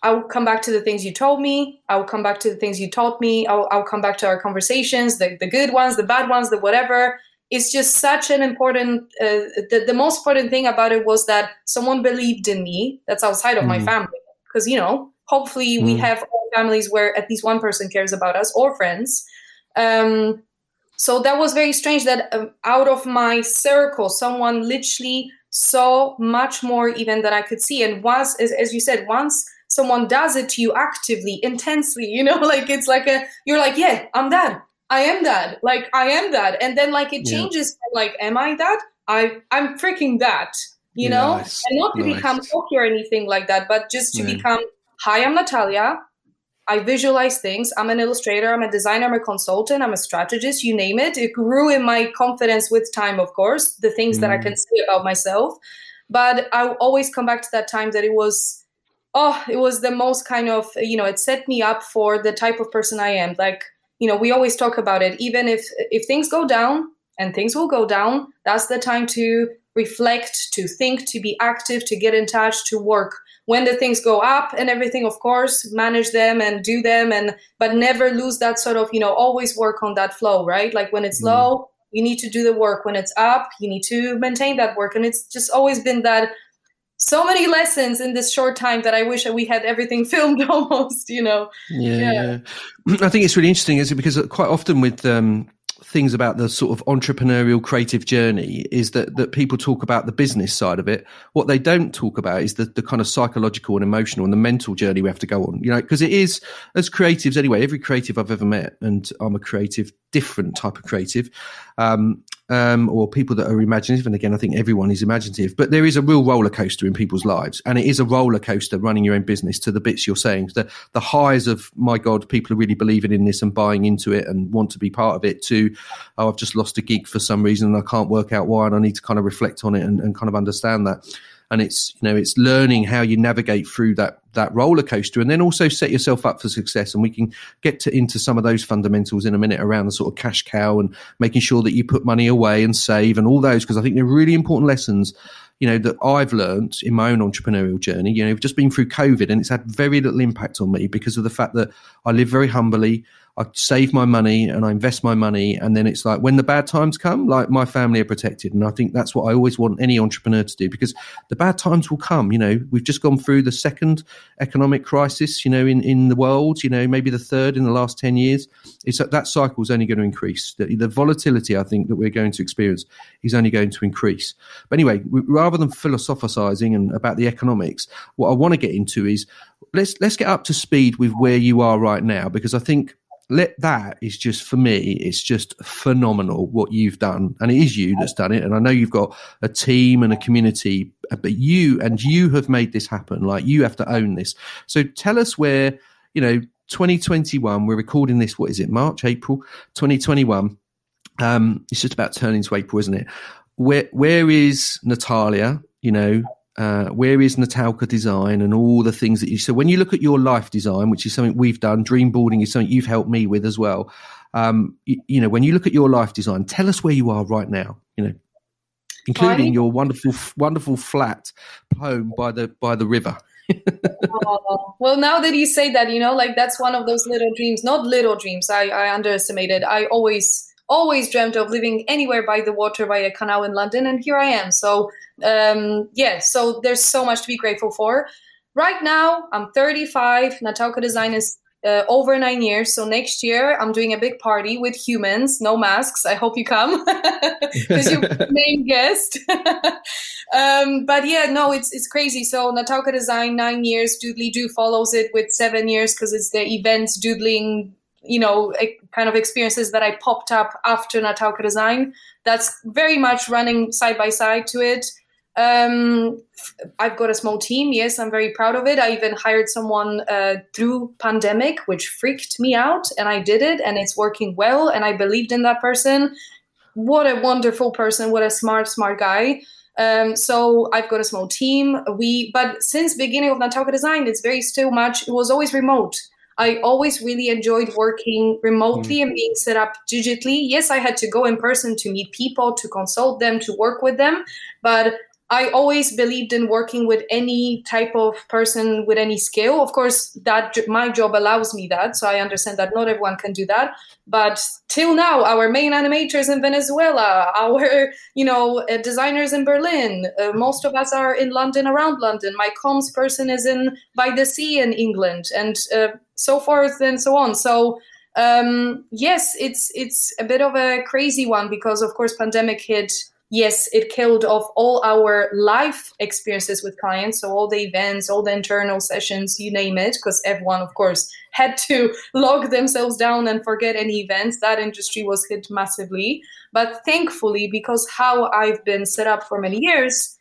I'll come back to the things you told me. I'll come back to the things you taught me. I'll, I'll come back to our conversations, the, the good ones, the bad ones, the whatever. It's just such an important, uh, the, the most important thing about it was that someone believed in me that's outside of mm. my family. Because, you know, hopefully mm. we have families where at least one person cares about us or friends. Um, so that was very strange that um, out of my circle, someone literally saw much more even than I could see. And once, as, as you said, once someone does it to you actively, intensely, you know, like it's like a, you're like, yeah, I'm that. I am that. Like I am that. And then like it changes yeah. like, am I that? I, I'm freaking that, you know, and not to nice. become cocky or anything like that, but just to yeah. become, hi, I'm Natalia. I visualize things. I'm an illustrator, I'm a designer, I'm a consultant, I'm a strategist, you name it. It grew in my confidence with time, of course, the things mm. that I can mm. say about myself. But I always come back to that time that it was, oh, it was the most kind of, you know, it set me up for the type of person I am. Like, you know, we always talk about it. Even if if things go down, and things will go down, that's the time to reflect, to think, to be active, to get in touch, to work when the things go up and everything of course manage them and do them and but never lose that sort of you know always work on that flow right like when it's mm. low you need to do the work when it's up you need to maintain that work and it's just always been that so many lessons in this short time that I wish we had everything filmed almost, you know. Yeah, yeah. I think it's really interesting, is it? Because quite often with um, things about the sort of entrepreneurial creative journey is that that people talk about the business side of it. What they don't talk about is the, the kind of psychological and emotional and the mental journey we have to go on. You know, because it is as creatives anyway. Every creative I've ever met, and I'm a creative, different type of creative, um, um, or people that are imaginative. And again, I think everyone is imaginative, but there is a real roller coaster in people's lives. And it is a roller coaster running your own business to the bits you're saying. The, the highs of, my God, people are really believing in this and buying into it and want to be part of it to, oh, I've just lost a gig for some reason and I can't work out why. And I need to kind of reflect on it and, and kind of understand that and it's you know it's learning how you navigate through that that roller coaster and then also set yourself up for success. And we can get to, into some of those fundamentals in a minute around the sort of cash cow and making sure that you put money away and save and all those because i think they're really important lessons you know that i've learned in my own entrepreneurial journey. You know i've just been through covid and it's had very little impact on me because of the fact that i live very humbly I save my money and I invest my money. And then it's like when the bad times come, like my family are protected. And I think that's what I always want any entrepreneur to do because the bad times will come. You know, we've just gone through the second economic crisis, you know, in, in the world, you know, maybe the third in the last 10 years. It's that, that cycle is only going to increase. The, the volatility, I think, that we're going to experience is only going to increase. But anyway, rather than philosophizing and about the economics, what I want to get into is let's let's get up to speed with where you are right now because I think let that is just for me it's just phenomenal what you've done. And it is you that's done it. And i know you've got a team and a community but you and you have made this happen. Like you have to own this. So tell us where you know 2021 we're recording this what is it march april? 2021 um it's just about turning to april isn't it? Where where is natalia you know uh, where is Natalka design and all the things that you so when you look at your life design which is something we've done dream boarding is something you've helped me with as well um, you, you, know when you look at your life design tell us where you are right now you know including your wonderful wonderful flat home by the by the river. Oh, well now that you say that you know like that's one of those little dreams not little dreams i i underestimated. I always always dreamt of living anywhere by the water by a canal in london and here i am so um, yeah, so there's so much to be grateful for. Right now, I'm 35. Natalka Design is uh, over nine years. So next year, I'm doing a big party with humans, no masks. I hope you come because you're main guest. um, but yeah, no, it's it's crazy. So Natalka Design, nine years. Doodeledo follows it with seven years because it's the events doodling, you know, kind of experiences that I popped up after Natalka Design. That's very much running side by side to it. Um, I've got a small team. Yes, I'm very proud of it. I even hired someone uh, through pandemic, which freaked me out, and I did it, and it's working well. And I believed in that person. What a wonderful person! What a smart, smart guy. Um, so I've got a small team. We, but since beginning of Natalka Design, it's very still much. It was always remote. I always really enjoyed working remotely mm. and being set up digitally. Yes, I had to go in person to meet people, to consult them, to work with them, but I always believed in working with any type of person with any skill. Of course, that my job allows me that, so I understand that not everyone can do that. But till now, our main animators in Venezuela, our you know uh, designers in Berlin, uh, most of us are in London, around London. My comms person is in by the sea in England, and uh, so forth and so on. So um, yes, it's it's a bit of a crazy one because of course pandemic hit yes, it killed off all our live experiences with clients. So all the events, all the internal sessions, you name it, because everyone, of course, had to log themselves down and forget any events. That industry was hit massively. But thankfully, because how I've been set up for many years,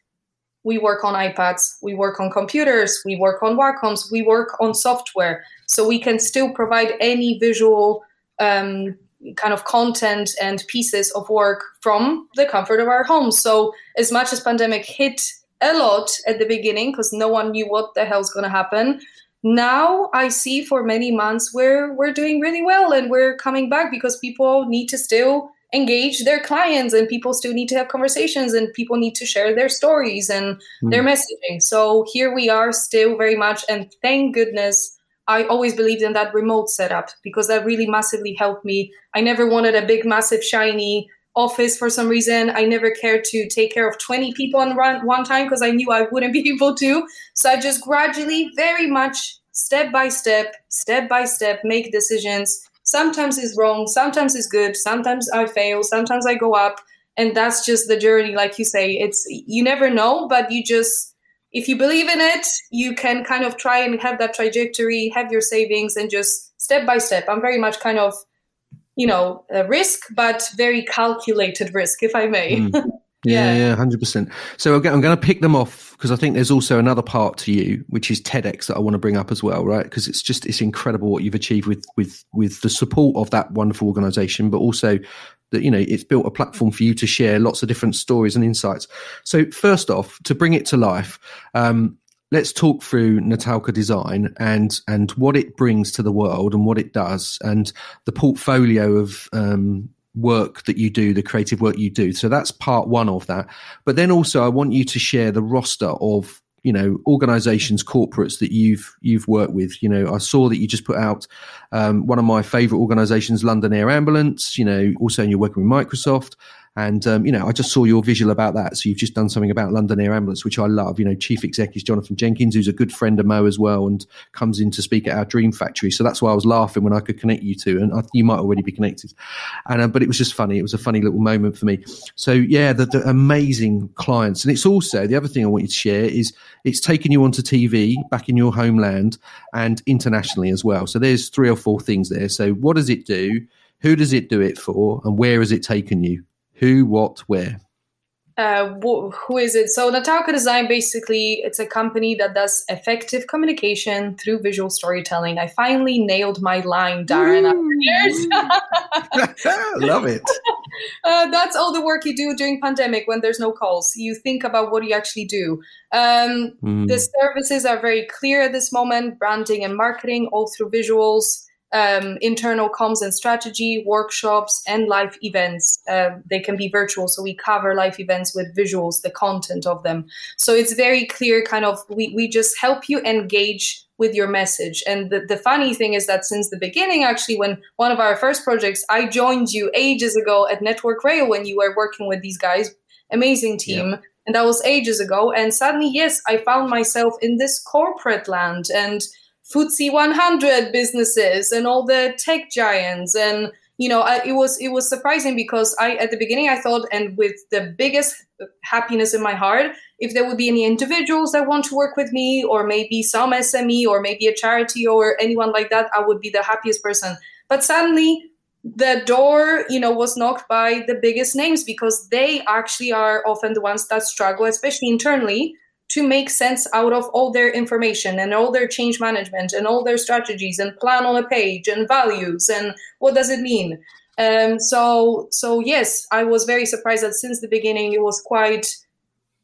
we work on iPads, we work on computers, we work on Wacoms, we work on software. So we can still provide any visual um, kind of content and pieces of work from the comfort of our homes. So as much as pandemic hit a lot at the beginning because no one knew what the hell's going to happen, now I see for many months where we're doing really well and we're coming back because people need to still engage their clients and people still need to have conversations and people need to share their stories and mm. their messaging. So here we are still very much and thank goodness I always believed in that remote setup because that really massively helped me. I never wanted a big, massive, shiny office for some reason. I never cared to take care of 20 people on one time because I knew I wouldn't be able to. So I just gradually, very much step by step, step by step, make decisions. Sometimes it's wrong, sometimes it's good, sometimes I fail, sometimes I go up. And that's just the journey, like you say. It's you never know, but you just if you believe in it, you can kind of try and have that trajectory, have your savings, and just step by step. I'm very much kind of, you know, a risk, but very calculated risk, if I may. Mm. Yeah, yeah, hundred percent. So again, I'm going to pick them off because I think there's also another part to you, which is TEDx, that I want to bring up as well, right? Because it's just it's incredible what you've achieved with with with the support of that wonderful organisation, but also that you know it's built a platform for you to share lots of different stories and insights. So first off, to bring it to life, um, let's talk through Natalka Design and and what it brings to the world and what it does, and the portfolio of um, work that you do, the creative work you do. So that's part one of that. But then also, I want you to share the roster of you know organizations corporates that you've you've worked with. You know i saw that you just put out um, one of my favorite organizations london air ambulance you know also you're working with microsoft and um, you know, I just saw your visual about that. So you've just done something about London Air Ambulance, which I love. You know, chief exec is Jonathan Jenkins, who's a good friend of Mo as well, and comes in to speak at our Dream Factory. So that's why I was laughing when I could connect you two, and I, you might already be connected. And uh, but it was just funny. It was a funny little moment for me. So yeah, the, the amazing clients, and it's also the other thing I want you to share is it's taken you onto TV back in your homeland and internationally as well. So there's three or four things there. So what does it do? Who does it do it for? And where has it taken you? Who, what, where? Uh, who is it? So Natalka Design basically it's a company that does effective communication through visual storytelling. I finally nailed my line, Darren. Love it. Uh, that's all the work you do during pandemic when there's no calls. You think about what you actually do. Um, mm. The services are very clear at this moment: branding and marketing, all through visuals um, internal comms and strategy, workshops, and live events. Uh, they can be virtual, so we cover live events with visuals, the content of them. So it's very clear, kind of, we, we just help you engage with your message. And the, the funny thing is that since the beginning, actually, when one of our first projects, I joined you ages ago at Network Rail when you were working with these guys, amazing team. Yeah. And that was ages ago. And suddenly, yes, I found myself in this corporate land and FTSE 100 businesses and all the tech giants. And you know I, it was it was surprising because i at the beginning i thought and with the biggest happiness in my heart if there would be any individuals that want to work with me or maybe some sme or maybe a charity or anyone like that i would be the happiest person. But suddenly the door you know was knocked by the biggest names because they actually are often the ones that struggle especially internally to make sense out of all their information and all their change management and all their strategies and plan on a page and values and what does it mean? Um, so so yes i was very surprised that since the beginning it was quite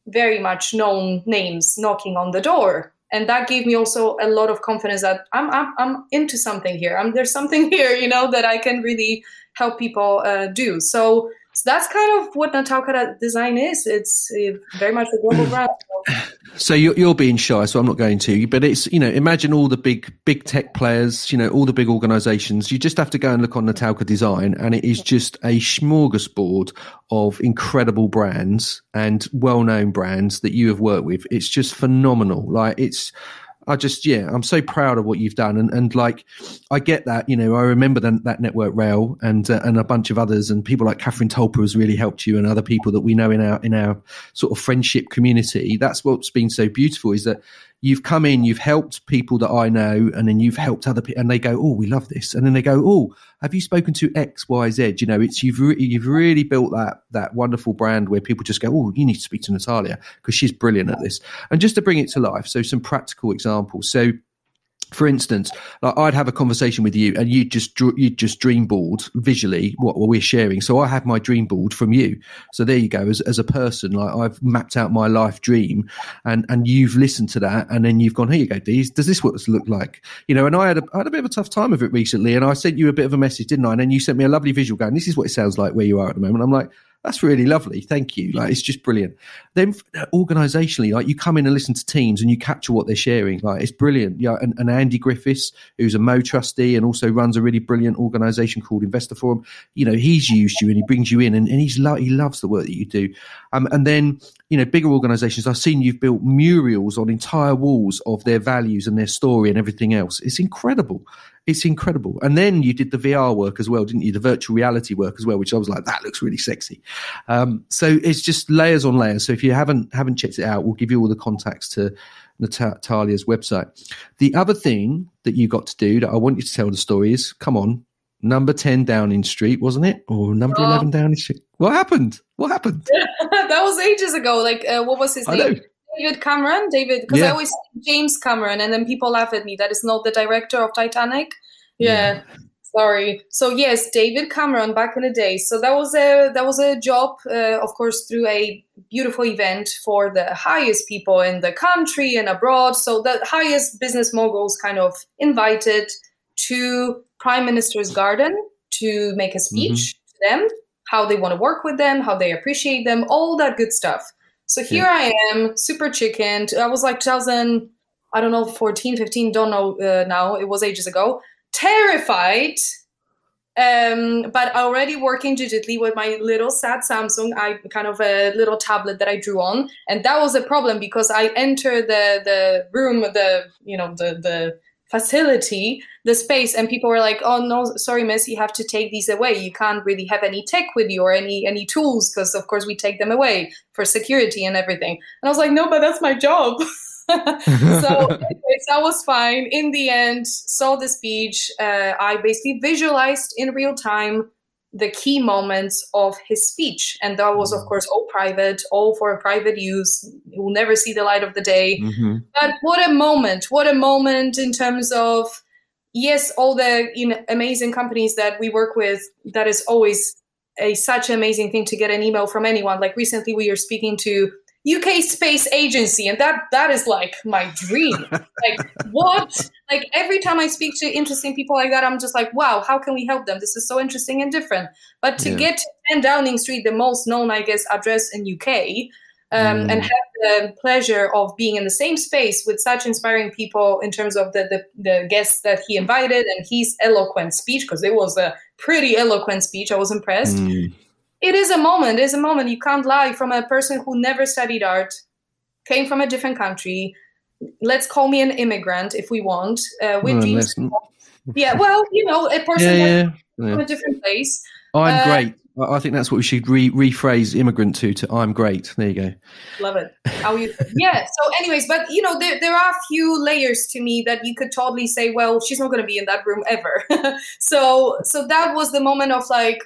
very much known names knocking on the door. And that gave me also a lot of confidence that i'm i'm, I'm into something here. I'm there's something here you know that i can really help people uh, do. So so that's kind of what Natalka Design is. It's very much a global brand. So you're, you're being shy, so I'm not going to. But it's you know, imagine all the big big tech players, you know, all the big organisations. You just have to go and look on Natalka Design, and it is just a smorgasbord of incredible brands and well-known brands that you have worked with. It's just phenomenal. Like it's I just, yeah, I'm so proud of what you've done. And, and like, I get that, you know, I remember that, that Network Rail and, uh, and a bunch of others and people like Catherine Tolper has really helped you and other people that we know in our, in our sort of friendship community. That's what's been so beautiful is that you've come in, you've helped people that I know, and then you've helped other people, and they go, "Oh, we love this," and then they go, "Oh, have you spoken to X, Y, Z?" You know, it's you've re- you've really built that that wonderful brand where people just go, "Oh, you need to speak to Natalia because she's brilliant at this." And just to bring it to life, so some practical examples. So for instance, like I'd have a conversation with you, and you just you just dream board visually what, we're sharing. So I have my dream board from you. So there you go. As as a person, like I've mapped out my life dream, and and you've listened to that, and then you've gone, here you go, Dees. Does this what this look like? You know, and I had a I had a bit of a tough time of it recently, and I sent you a bit of a message, didn't I? And then you sent me a lovely visual going, this is what it sounds like where you are at the moment. I'm like, that's really lovely. Thank you. Like it's just brilliant. Then organizationally, like you come in and listen to teams and you capture what they're sharing. Like it's brilliant. Yeah. And, and, Andy Griffiths, who's a Mo trustee and also runs a really brilliant organization called Investor Forum, you know, he's used you and he brings you in and, and he's lo- he loves the work that you do. Um, and then, you know, bigger organizations, I've seen you've built murals on entire walls of their values and their story and everything else. It's incredible it's incredible. And then you did the VR work as well, didn't you? The virtual reality work as well, which I was like, that looks really sexy. Um, so it's just layers on layers. So if you haven't haven't checked it out, we'll give you all the contacts to Natalia's website. The other thing that you got to do that I want you to tell the story is, come on, number 10 Downing Street, wasn't it? Or number oh. 11 Downing Street. What happened? What happened? that was ages ago. Like, uh, what was his I name? Know. David Cameron, David, because yeah. I always James Cameron, and then people laugh at me. That is not the director of Titanic. Yeah. yeah. Sorry. So yes, David Cameron back in the day. So that was a that was a job, uh, of course, through a beautiful event for the highest people in the country and abroad. So the highest business moguls kind of invited to Prime Minister's garden to make a speech mm-hmm. to them, how they want to work with them, how they appreciate them, all that good stuff. So here yeah. I am, super chicken. I was like 2000, I don't know, 14, 15, don't know uh, now. It was ages ago. Terrified, um, but already working digitally with my little sad Samsung, I kind of a little tablet that I drew on, and that was a problem because I entered the the room, the you know the the facility, the space, and people were like, "Oh no, sorry, miss, you have to take these away. You can't really have any tech with you or any any tools because, of course, we take them away for security and everything." And I was like, "No, but that's my job." so anyways, that was fine. In the end, saw the speech. Uh, I basically visualized in real time the key moments of his speech. And that was, of mm-hmm. course, all private, all for private use. You will never see the light of the day. Mm-hmm. But what a moment! What a moment in terms of, yes, all the you know, amazing companies that we work with, that is always a such amazing thing to get an email from anyone. Like recently, we are speaking to UK Space Agency, and that that is like my dream. like what? Like every time I speak to interesting people like that, I'm just like, wow, how can we help them? This is so interesting and different. But to yeah. get to 10 Downing Street, the most known, I guess, address in UK, um, mm. and have the pleasure of being in the same space with such inspiring people in terms of the the, the guests that he invited and his eloquent speech, because it was a pretty eloquent speech. I was impressed. Mm it is a moment. It is a moment. You can't lie from a person who never studied art, came from a different country. Let's call me an immigrant if we want. Uh, with dreams. Yeah, well, you know, a person yeah, yeah, yeah. from a different place. I'm uh, great. I think that's what we should re- rephrase immigrant to. To I'm great. There you go. Love it. How you? yeah. So, anyways, but you know, there there are a few layers to me that you could totally say, well, she's not going to be in that room ever. so, so that was the moment of like,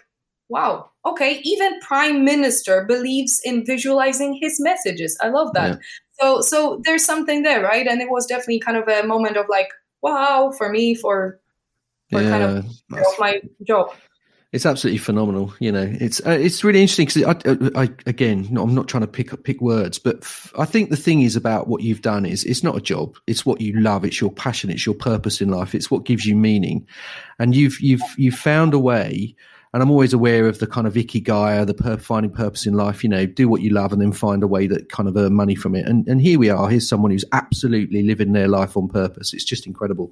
wow, okay, even prime minister believes in visualizing his messages. I love that. Yeah. So so there's something there, right? And it was definitely kind of a moment of like, wow, for me, for for yeah, kind of you know, my job. It's absolutely phenomenal. You know, it's uh, it's really interesting because I, I, again, no, I'm not trying to pick up pick words, but f- I think the thing is about what you've done is it's not a job. It's what you love. It's your passion. It's your purpose in life. It's what gives you meaning, and you've you've you've found a way and I'm always aware of the kind of ikigai, the per- finding purpose in life. You know, do what you love and then find a way that kind of earn money from it. And and here we are. Here's someone who's absolutely living their life on purpose. It's just incredible.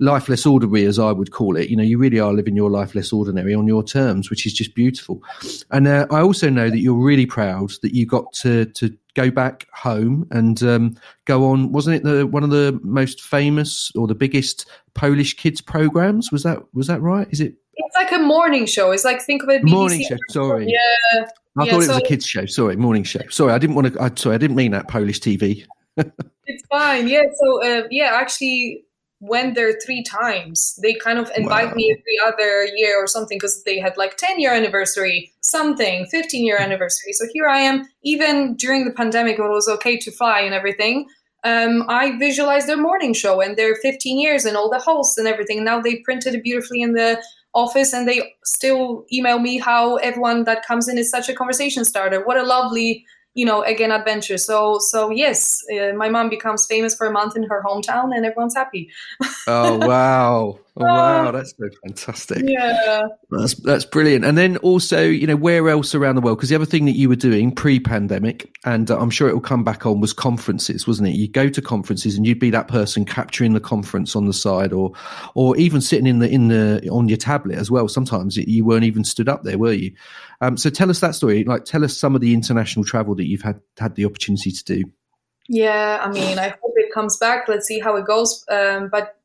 Life less ordinary, as I would call it. You know, you really are living your life less ordinary on your terms, which is just beautiful. And uh, I also know that you're really proud that you got to to go back home and um, go on. Wasn't it the one of the most famous or the biggest Polish kids programs? Was that was that right? Is it? It's like a morning show. It's like think of it. Morning show. Sorry. Yeah. I yeah, thought it so- was a kids show. Sorry, morning show. Sorry, I didn't want to. I, sorry, I didn't mean that Polish TV. It's fine. Yeah. So uh, yeah, actually went there three times. They kind of invite Wow. me every other year or something because they had like 10 year anniversary, something, 15 year anniversary. So here I am, even during the pandemic when it was okay to fly and everything. Um, I visualized their morning show and their 15 years and all the hosts and everything. Now they printed it beautifully in the office and they still email me how everyone that comes in is such a conversation starter. What a lovely you know again adventure so so yes uh, my mom becomes famous for a month in her hometown and everyone's happy Oh wow! Oh, wow, that's so fantastic. yeah That's that's brilliant. And then also, you know, where else around the world? Because the other thing that you were doing pre-pandemic, and uh, I'm sure it will come back on, was conferences, wasn't it? You go to conferences and you'd be that person capturing the conference on the side, or or even sitting in the in the on your tablet as well. Sometimes you weren't even stood up there, were you? Um, so tell us that story. Like, tell us some of the international travel that you've had had the opportunity to do. yeah i mean i hope it comes back let's see how it goes um, but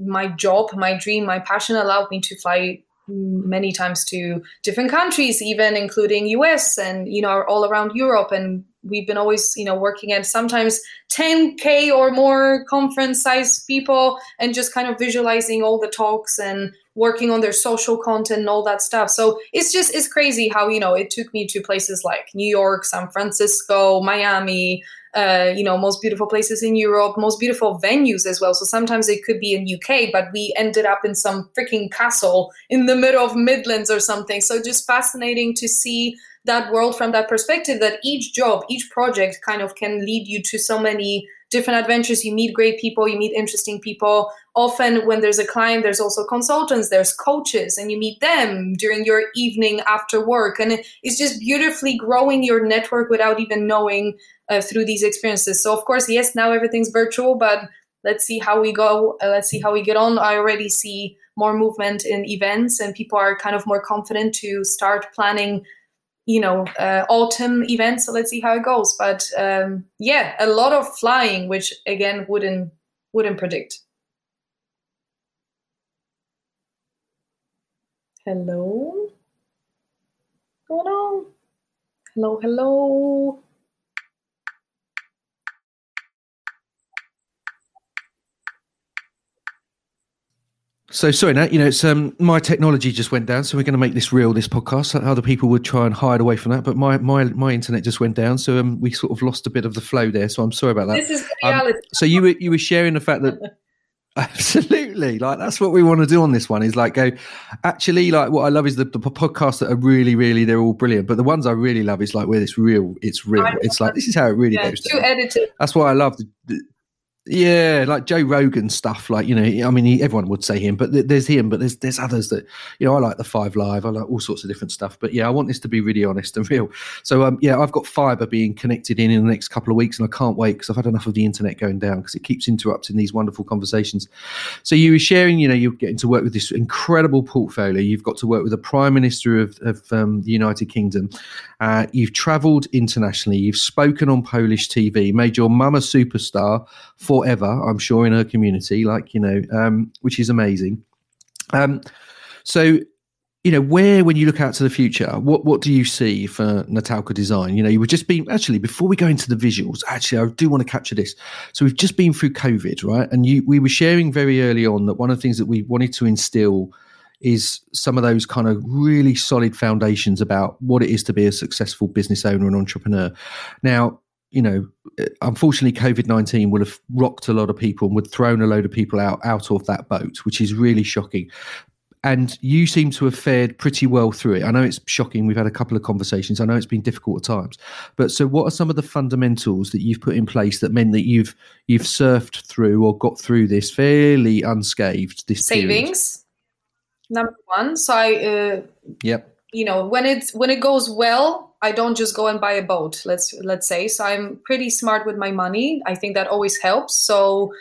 my job my dream my passion allowed me to fly many times to different countries even including us and you know all around europe. And we've been always you know working at sometimes 10k or more conference size people and just kind of visualizing all the talks and working on their social content and all that stuff. So it's just it's crazy how you know it took me to places like new york san francisco miami uh, you know, most beautiful places in Europe, most beautiful venues as well. So sometimes it could be in UK, but we ended up in some freaking castle in the middle of Midlands or something. So just fascinating to see that world from that perspective. That each job, each project, kind of can lead you to so many different adventures. You meet great people, you meet interesting people. Often, when there's a client, there's also consultants, there's coaches, and you meet them during your evening after work. And it's just beautifully growing your network without even knowing uh, through these experiences. So, of course, yes, now everything's virtual, but let's see how we go. Uh, let's see how we get on. I already see more movement in events, and people are kind of more confident to start planning you know uh, autumn events so let's see how it goes but um, yeah a lot of flying which again wouldn't wouldn't predict hello on hello hello So sorry, Nat. You know, it's um, my technology just went down, so we're going to make this real. This podcast. Other people would try and hide away from that, but my my my internet just went down, so um, we sort of lost a bit of the flow there. So I'm sorry about that. this is Um, reality so you were you were sharing the fact that absolutely like that's what we want to do on this one is like go actually like what I love is the, the podcasts that are really really they're all brilliant, but the ones I really love is like where it's real, it's real. It's like this is how it really yeah, goes too down. edited That's why I love the, the yeah, like Joe Rogan stuff. Like you know, I mean, he, everyone would say him, but th- there's him, but there's there's others that you know. I like the Five Live. I like all sorts of different stuff. But yeah, I want this to be really honest and real. So um, yeah, I've got fiber being connected in in the next couple of weeks, and I can't wait because I've had enough of the internet going down because it keeps interrupting these wonderful conversations. So you were sharing, you know, you're getting to work with this incredible portfolio. You've got to work with the Prime Minister of, of um, the United Kingdom. Uh, you've travelled internationally. You've spoken on Polish TV, made your mum a superstar forever. I'm sure in her community, like you know, um, which is amazing. Um, so you know where when you look out to the future what what do you see for natalka design you know you were just been actually before we go into the visuals actually i do want to capture this so we've just been through covid right and you we were sharing very early on that one of the things that we wanted to instill is some of those kind of really solid foundations about what it is to be a successful business owner and entrepreneur now you know unfortunately covid-19 would have rocked a lot of people and would thrown a load of people out out of that boat which is really shocking and you seem to have fared pretty well through it. I know it's shocking. We've had a couple of conversations. I know it's been difficult at times. But so, what are some of the fundamentals that you've put in place that meant that you've you've surfed through or got through this fairly unscathed? This period? savings number one. So I, uh, yep. You know, when it's when it goes well, I don't just go and buy a boat. Let's let's say. So I'm pretty smart with my money. I think that always helps. So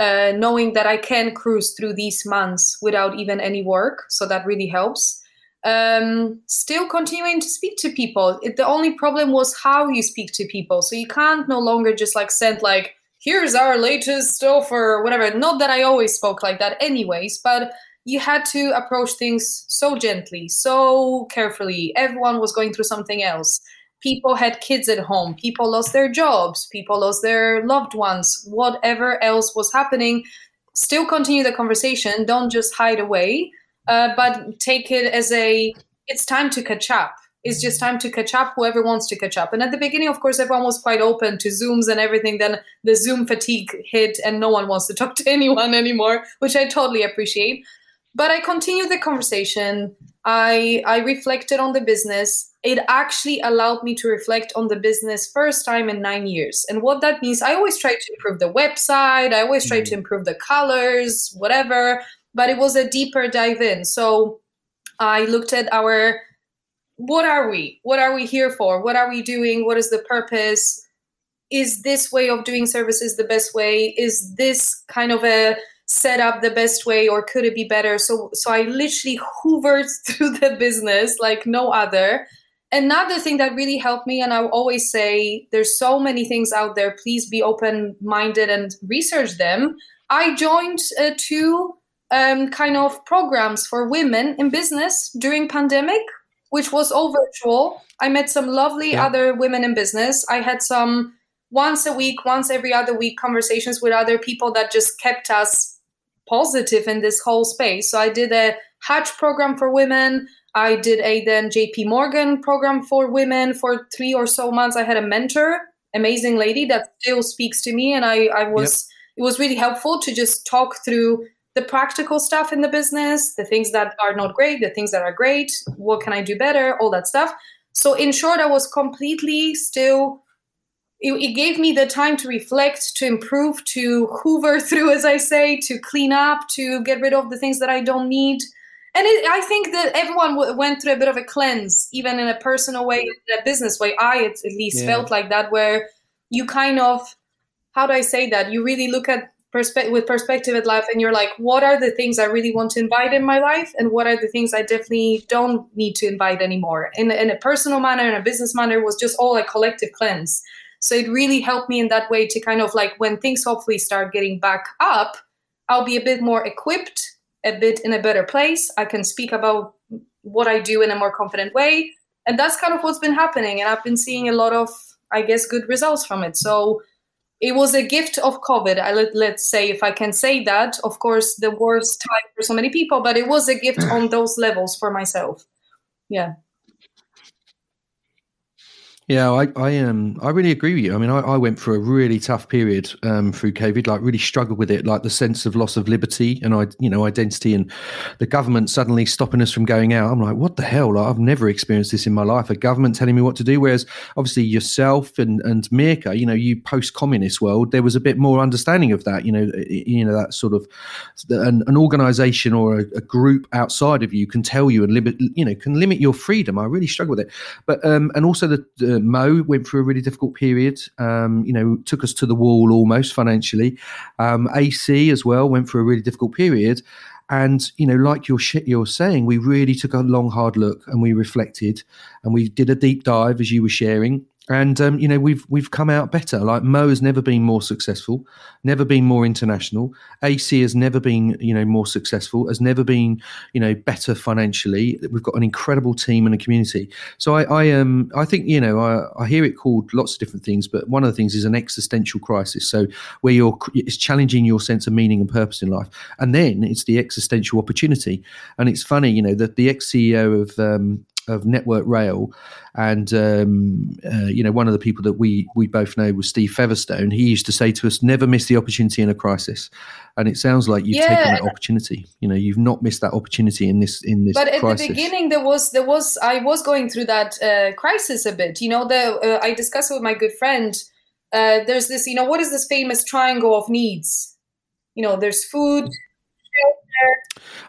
uh, knowing that I can cruise through these months without even any work, so that really helps. Um, still continuing to speak to people. It, the only problem was how you speak to people. So you can't no longer just like send like here's our latest offer, or whatever. Not that I always spoke like that, anyways, but you had to approach things so gently, so carefully. Everyone was going through something else. People had kids at home, people lost their jobs, people lost their loved ones, whatever else was happening. Still continue the conversation, don't just hide away, uh, but take it as a it's time to catch up. It's just time to catch up, whoever wants to catch up. And at the beginning, of course, everyone was quite open to Zooms and everything. Then the Zoom fatigue hit, and no one wants to talk to anyone anymore, which I totally appreciate but i continued the conversation. I i reflected on the business. It actually allowed me to reflect on the business first time in nine years. And what that means i always try to improve the website. I always try mm. to improve the colors whatever. But it was a deeper dive in. So i looked at our what are we? What are we here for? What are we doing? What is the purpose? Is this way of doing services the best way? Is this kind of a set up the best way or could it be better? So so i literally hoovered through the business like no other. Another thing that really helped me and i always say there's so many things out there please be open minded and research them. I joined uh, two um, kind of programs for women in business during pandemic which was all virtual. I met some lovely yeah. other women in business. I had some once a week once every other week conversations with other people that just kept us positive in this whole space. So I did a Hatch program for women. I did a then JP Morgan program for women for three or so months. I had a mentor, amazing lady that still speaks to me, and I, I was yep. it was really helpful to just talk through the practical stuff in the business, the things that are not great, the things that are great, what can I do better, all that stuff. So in short, I was completely still it, it, gave me the time to reflect, to improve, to hoover through, as I say, to clean up, to get rid of the things that I don't need. And it, I think that everyone w- went through a bit of a cleanse, even in a personal way, in a business way. I at, at least yeah. felt like that, where you kind of, how do I say that? You really look at perspe- with perspective at life, and you're like, what are the things I really want to invite in my life, and what are the things I definitely don't need to invite anymore? In, in a personal manner, in a business manner, was just all a collective cleanse. So it really helped me in that way to kind of like when things hopefully start getting back up, I'll be a bit more equipped, a bit in a better place. I can speak about what I do in a more confident way. And that's kind of what's been happening. And I've been seeing a lot of, I guess, good results from it. So it was a gift of COVID. I let, let's say, if I can say that, of course, the worst time for so many people, but it was a gift on those levels for myself. Yeah. Yeah, I I um I really agree with you. I mean, I, I went through a really tough period um, through COVID. Like, really struggled with it. Like the sense of loss of liberty and I, you know, identity, and the government suddenly stopping us from going out. I'm like, what the hell? Like, I've never experienced this in my life. A government telling me what to do. Whereas, obviously, yourself and and Mirka, you know, you post-communist world, there was a bit more understanding of that. You know, you know that sort of an, an organization or a, a group outside of you can tell you and limit, you know, can limit your freedom. I really struggle with it. But um, and also the, the Mo went through a really difficult period. Um, you know, took us to the wall almost financially. Um, AC as well went through a really difficult period. And you know, like you're you're saying, we really took a long, hard look and we reflected and we did a deep dive as you were sharing and um, you know we've we've come out better. Like Mo has never been more successful, never been more international. AC has never been you know more successful, has never been you know better financially. We've got an incredible team and a community. So I I um I think you know I, I hear it called lots of different things, but one of the things is an existential crisis. So where you're it's challenging your sense of meaning and purpose in life, and then it's the existential opportunity. And it's funny, you know, that the ex CEO of um, of Network Rail, and um, uh, you know one of the people that we we both know was Steve Featherstone. He used to say to us, "Never miss the opportunity in a crisis," and it sounds like you've yeah. taken that opportunity. You know, you've not missed that opportunity in this in this. But at crisis. the beginning, there was there was I was going through that uh, crisis a bit. You know, the uh, I discussed with my good friend. Uh, there's this, you know, what is this famous triangle of needs? You know, there's food,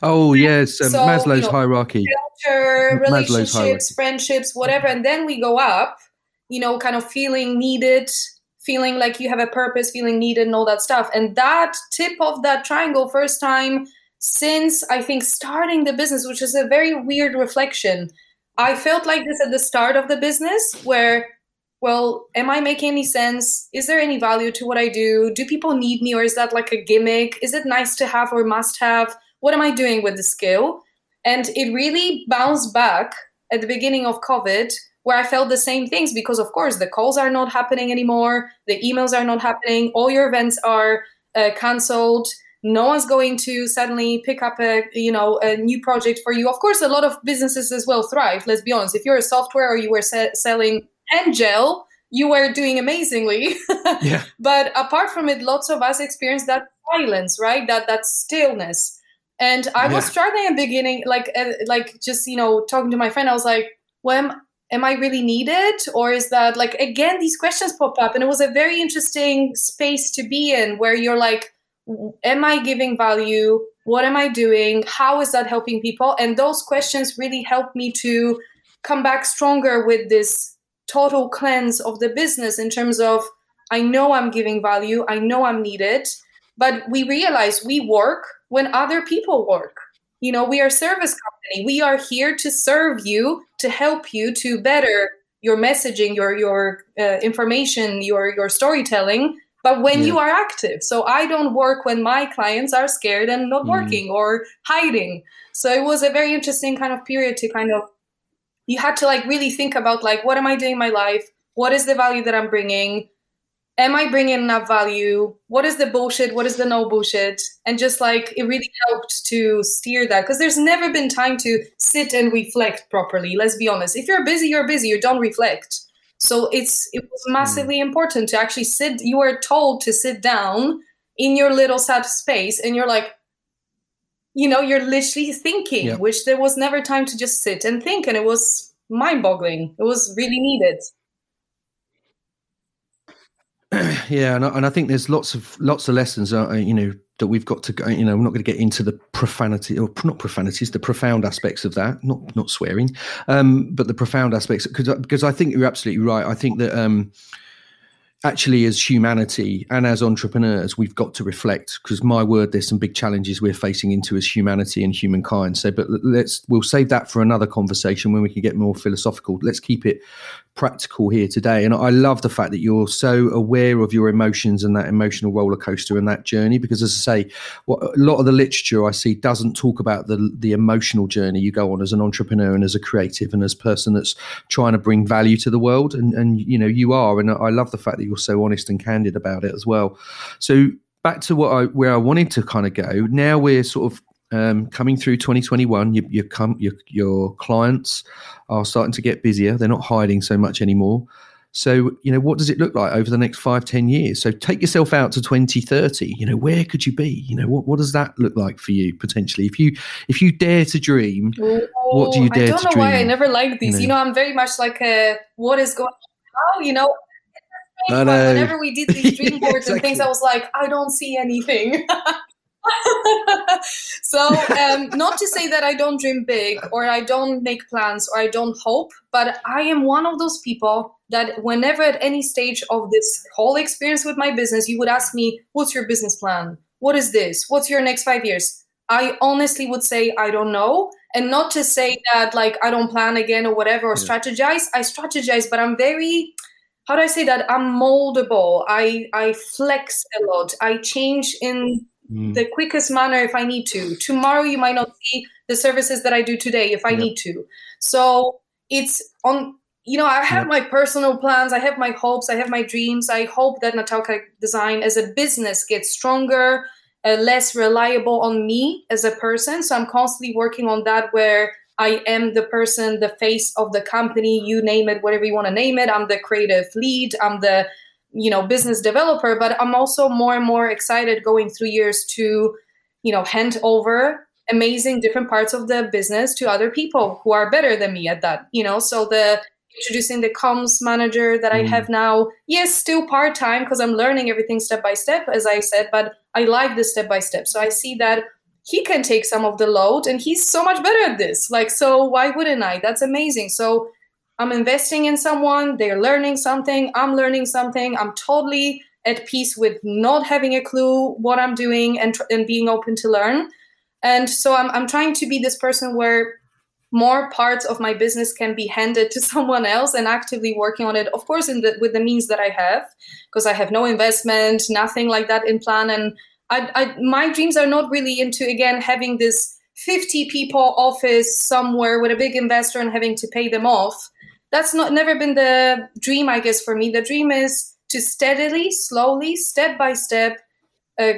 Oh yes, um, so, Maslow's you know, hierarchy. Shelter, relationships, hierarchy. friendships, whatever, and then we go up. You know, kind of feeling needed, feeling like you have a purpose, feeling needed, and all that stuff. And that tip of that triangle, first time since I think starting the business, which is a very weird reflection. I felt like this at the start of the business, where well, am I making any sense? Is there any value to what I do? Do people need me or is that like a gimmick? Is it nice to have or must have? What am I doing with the skill? And it really bounced back at the beginning of COVID where I felt the same things because, of course, the calls are not happening anymore, the emails are not happening, all your events are uh, cancelled. No one's going to suddenly pick up a you know a new project for you. Of course, a lot of businesses as well thrive. Let's be honest. If you're a software or you were se- selling and gel, you were doing amazingly. yeah. But apart from it, lots of us experienced that silence, right? That that stillness. And I yeah. was struggling at the beginning, like uh, like just you know talking to my friend. I was like, "Well, am, am I really needed, or is that like again these questions pop up?" And it was a very interesting space to be in, where you're like, "Am I giving value? What am I doing? How is that helping people?" And those questions really helped me to come back stronger with this total cleanse of the business in terms of I know I'm giving value, I know I'm needed, but we realize we work when other people work. You know, we are service company. We are here to serve you, to help you to better your messaging, your your uh, information, your your storytelling. But when yeah. you are active, so I don't work when my clients are scared and not mm. working or hiding. So it was a very interesting kind of period to kind of you had to like really think about like what am i doing in my life? What is the value that i'm bringing? Am i bringing enough value? What is the bullshit? What is the no bullshit? And just like it really helped to steer that. Because there's never been time to sit and reflect properly let's be honest. If you're busy you're busy. You don't reflect. So it's it was hmm. massively important to actually sit you were told to sit down in your little sad space and you're like you know you're literally thinking which there was never time to just sit and think and it was mind-boggling. It was really needed. Yeah and I, and I think there's lots of lots of lessons uh, you know that we've got to go you know i'm not going to get into the profanity or not profanities the profound aspects of that not not swearing um but the profound aspects because because i think you're absolutely right. I think that um actually as humanity and as entrepreneurs we've got to reflect because my word there's some big challenges we're facing into as humanity and humankind. So but let's we'll save that for another conversation when we can get more philosophical. Let's keep it practical here today. And I love the fact that you're so aware of your emotions and that emotional roller coaster and that journey. Because as I say, what a lot of the literature I see doesn't talk about the the emotional journey you go on as an entrepreneur and as a creative and as a person that's trying to bring value to the world. And and you know you are. And I love the fact that you're so honest and candid about it as well. So back to what I where I wanted to kind of go. Now we're sort of um, coming through 2021, you, you come, your, your clients are starting to get busier. They're not hiding so much anymore. So, you know, what does it look like over the next five, 10 years? So take yourself out to 2030. You know, where could you be? You know, what, what does that look like for you potentially? If you if you dare to dream, oh, what do you dare to dream? I don't know why I never liked these. You know? you know, I'm very much like a what is going on now, you know. Whenever we did these dream boards yeah, exactly. and things, I was like, I don't see anything. so um, not to say that i don't dream big or i don't make plans or i don't hope but i am one of those people that whenever at any stage of this whole experience with my business you would ask me what's your business plan? What is this? What's your next five years? I honestly would say i don't know. And not to say that like i don't plan again or whatever or yeah. strategize. I strategize but i'm very how do i say that? I'm moldable. I i flex a lot. I change in mm. the quickest manner if I need to. Tomorrow you might not see the services that I do today if I yep. need to. So it's on you know, I have yep. my personal plans, I have my hopes, I have my dreams. I hope that Natalka Design as a business gets stronger, uh, less reliable on me as a person. So I'm constantly working on that where I am the person, the face of the company, you name it, whatever you want to name it. I'm the creative lead, I'm the you know business developer but i'm also more and more excited going through years to you know hand over amazing different parts of the business to other people who are better than me at that you know? So the introducing the comms manager that i mm. have now yes still part-time because i'm learning everything step by step as i said but i like the step by step. So i see that he can take some of the load and he's so much better at this. Like so why wouldn't i? That's amazing. So i'm investing in someone they're learning something i'm learning something i'm totally at peace with not having a clue what i'm doing and, and being open to learn. And so I'm, I'm trying to be this person where more parts of my business can be handed to someone else and actively working on it of course in the with the means that i have because i have no investment nothing like that in plan. And I, I, my dreams are not really into again having this 50 people office somewhere with a big investor and having to pay them off that's not never been the dream i guess for me. The dream is to steadily slowly step by step uh,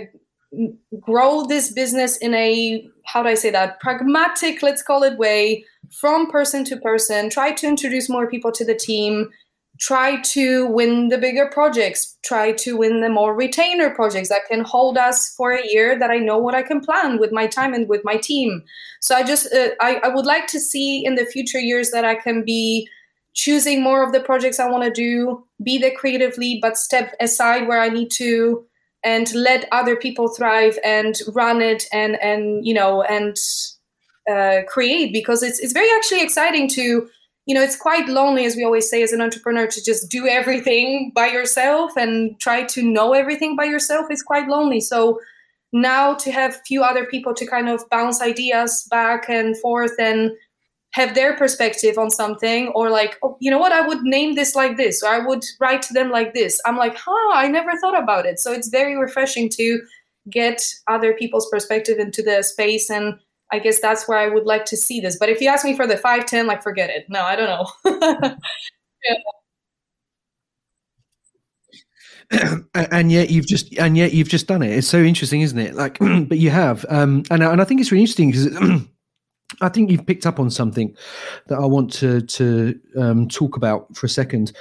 grow this business in a how do i say that pragmatic let's call it way from person to person. Try to introduce more people to the team. Try to win the bigger projects. Try to win the more retainer projects that can hold us for a year that i know what i can plan with my time and with my team. So i just uh, I, I would like to see in the future years that i can be choosing more of the projects i want to do be the creative lead but step aside where i need to and let other people thrive and run it and and you know and uh, create because it's it's very actually exciting to you know it's quite lonely as we always say as an entrepreneur to just do everything by yourself and try to know everything by yourself is quite lonely. So now to have few other people to kind of bounce ideas back and forth and have their perspective on something or like oh, you know what i would name this like this or i would write to them like this i'm like huh i never thought about it so it's very refreshing to get other people's perspective into the space and I guess that's where I would like to see this. But if you ask me for the five ten, like forget it. No, I don't know. and yet you've just and yet you've just done it. It's so interesting, isn't it? Like, but you have, um, and and I think it's really interesting because. I think you've picked up on something that I want to to um, talk about for a second.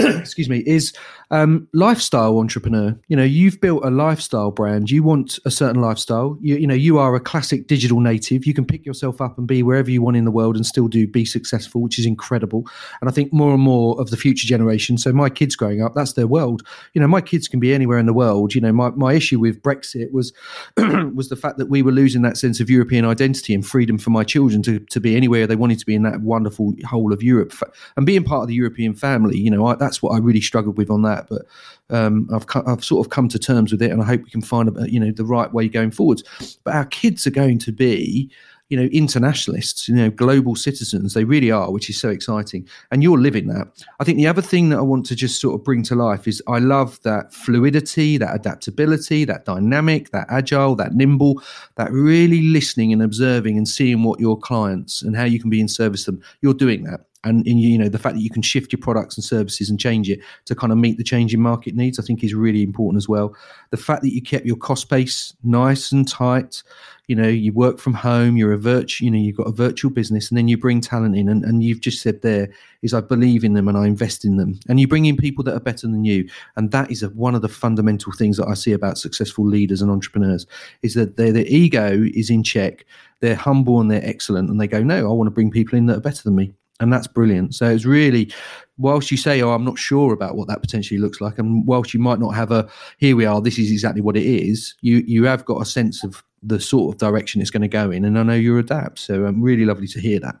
excuse me, is um, lifestyle entrepreneur. You know, you've built a lifestyle brand. You want a certain lifestyle. You, you know, you are a classic digital native. You can pick yourself up and be wherever you want in the world and still do be successful, which is incredible. And I think more and more of the future generation. So my kids growing up, that's their world. You know, my kids can be anywhere in the world. You know, my, my issue with Brexit was was the fact that we were losing that sense of European identity and freedom for my children to, to be anywhere they wanted to be in that wonderful whole of Europe and being part of the European family. You know, I, that's what I really struggled with on that. But um, I've I've sort of come to terms with it, and I hope we can find a, you know the right way going forwards. But our kids are going to be you know internationalists you know global citizens they really are which is so exciting and you're living that i think the other thing that i want to just sort of bring to life is i love that fluidity that adaptability that dynamic that agile that nimble that really listening and observing and seeing what your clients and how you can be in service to them you're doing that and in, you know the fact that you can shift your products and services and change it to kind of meet the changing market needs i think is really important as well. The fact that you kept your cost base nice and tight you know you work from home you're a virtual you know you've got a virtual business and then you bring talent in and, and you've just said there is i believe in them and i invest in them. And you bring in people that are better than you and that is a, one of the fundamental things that i see about successful leaders and entrepreneurs is that their, their ego is in check they're humble and they're excellent and they go no i want to bring people in that are better than me and that's brilliant. So it's really, whilst you say, "Oh, I'm not sure about what that potentially looks like," and whilst you might not have a, "Here we are, this is exactly what it is," you you have got a sense of the sort of direction it's going to go in, and I know you're adapt. So I'm um, really lovely to hear that.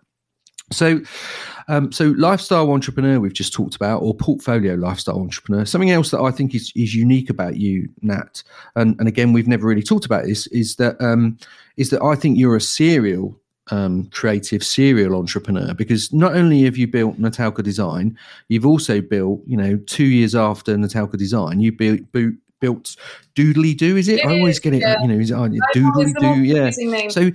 So, um, so lifestyle entrepreneur we've just talked about, or portfolio lifestyle entrepreneur. Something else that I think is is unique about you, Nat, and and again we've never really talked about this, is that um, is that I think you're a serial um, creative serial entrepreneur because not only have you built Natalka Design, you've also built, you know, two years after Natalka Design, you built, built Doodeledo, is it? it I always get it, yeah. you know, is it, Doodeledo, yeah. So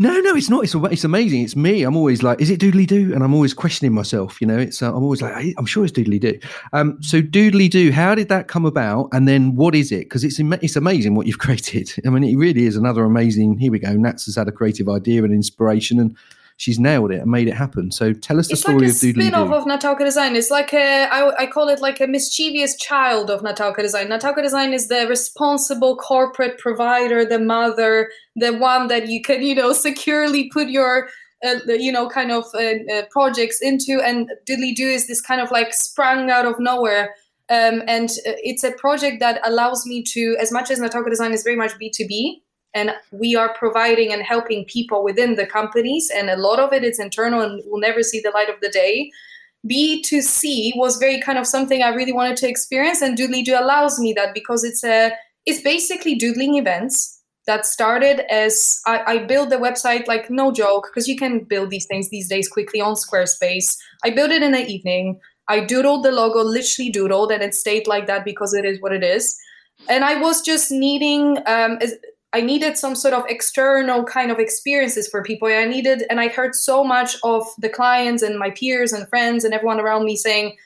no, no, it's not. It's it's amazing. It's me. I'm always like, is it Doodeledo? And I'm always questioning myself. You know, it's uh, I'm always like, I'm sure it's Doodeledo. Um, so Doodeledo. How did that come about? And then what is it? Because it's it's amazing what you've created. I mean, it really is another amazing. Here we go. Nats has had a creative idea and inspiration, and she's nailed it and made it happen. So tell us the it's story like a of Doodly spin-off of Natalka Design. It's like a I, I call it like a mischievous child of Natalka Design. Natalka Design is the responsible corporate provider, the mother, the one that you can you know securely put your uh, you know kind of uh, uh, projects into. And Doodeledo is this kind of like sprung out of nowhere. Um, and uh, it's a project that allows me to, as much as Natalka Design is very much B2B, and we are providing and helping people within the companies and a lot of it is internal and will never see the light of the day b2c was very kind of something i really wanted to experience and Doodeledo allows me that because it's a it's basically doodling events that started as I, I built the website like no joke because you can build these things these days quickly on Squarespace. I built it in the evening. I doodled the logo, literally doodled, and it stayed like that because it is what it is. And I was just needing, um, I needed some sort of external kind of experiences for people. I needed, and I heard so much of the clients and my peers and friends and everyone around me saying,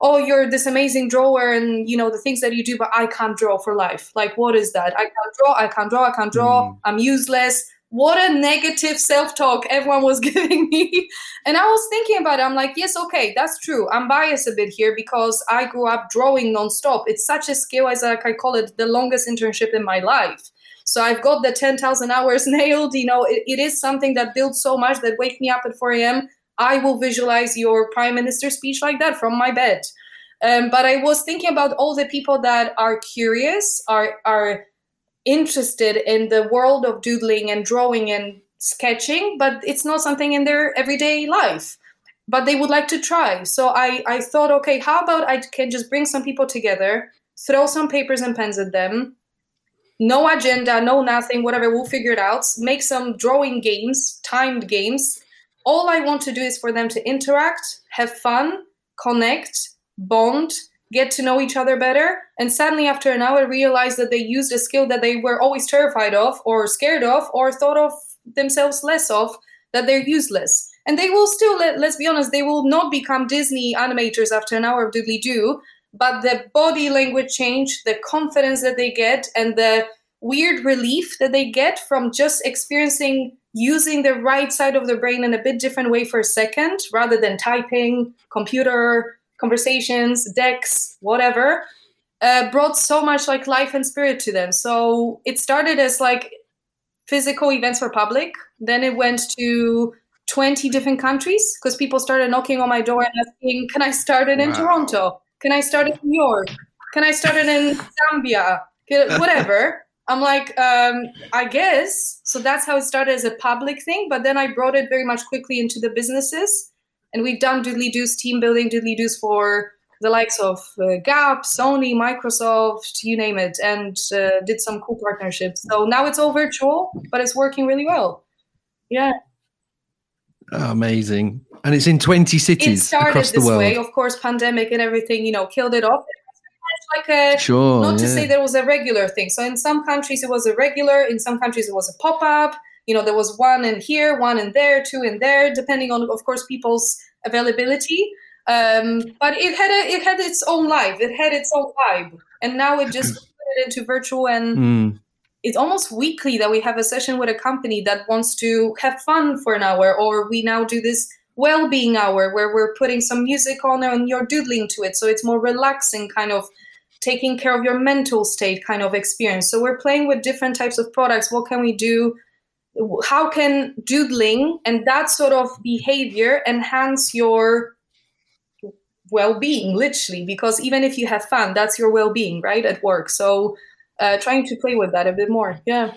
oh you're this amazing drawer and you know the things that you do but i can't draw for life. Like what is that? I can't draw i can't draw i can't draw. Mm. i'm useless. What a negative self-talk everyone was giving me. And i was thinking about it. I'm like yes okay that's true. I'm biased a bit here because i grew up drawing non-stop. It's such a skill as like i call it the longest internship in my life so I've got the 10,000 hours nailed. You know, it, it is something that builds so much that wake me up at 4 a.m. I will visualize your prime minister speech like that from my bed. Um, but I was thinking about all the people that are curious, are are interested in the world of doodling and drawing and sketching, but it's not something in their everyday life. But they would like to try. So I, I thought, okay, how about I can just bring some people together, throw some papers and pens at them, no agenda, no nothing, whatever, we'll figure it out. Make some drawing games, timed games, all I want to do is for them to interact, have fun, connect, bond, get to know each other better. And suddenly, after an hour, realize that they used a skill that they were always terrified of, or scared of, or thought of themselves less of, that they're useless. And they will still, let, let's be honest, they will not become Disney animators after an hour of Doodeledo, but the body language change, the confidence that they get, and the weird relief that they get from just experiencing using the right side of the brain in a bit different way for a second rather than typing, computer, conversations, decks, whatever, uh, brought so much like life and spirit to them. So it started as like physical events for public. Then it went to 20 different countries because people started knocking on my door and asking, Can I start it in. Toronto? Can I start in New York? Can I start it in Zambia? Whatever. I'm like, um, I guess. So that's how it started as a public thing. But then I brought it very much quickly into the businesses. And we've done Doodeledos team building, Doodeledos for the likes of uh, Gap, Sony, Microsoft, you name it, and uh, did some cool partnerships. So now it's all virtual, but it's working really well. Yeah. Amazing. And it's in 20 cities it started across the this world. way. Of course, pandemic and everything, you know, killed it off like a sure, not to say there was a regular thing. So in some countries it was a regular, in some countries it was a pop up. You know, there was one in here, one in there, two in there, depending on, of course, people's availability. Um, but it had a, it had its own life. It had its own vibe, and now it just put it into virtual and. Mm. It's almost weekly that we have a session with a company that wants to have fun for an hour, or we now do this well-being hour where we're putting some music on and you're doodling to it so it's more relaxing kind of taking care of your mental state kind of experience. So we're playing with different types of products. What can we do? How can doodling and that sort of behavior enhance your well-being literally because even if you have fun that's your well-being right at work so uh, trying to play with that a bit more yeah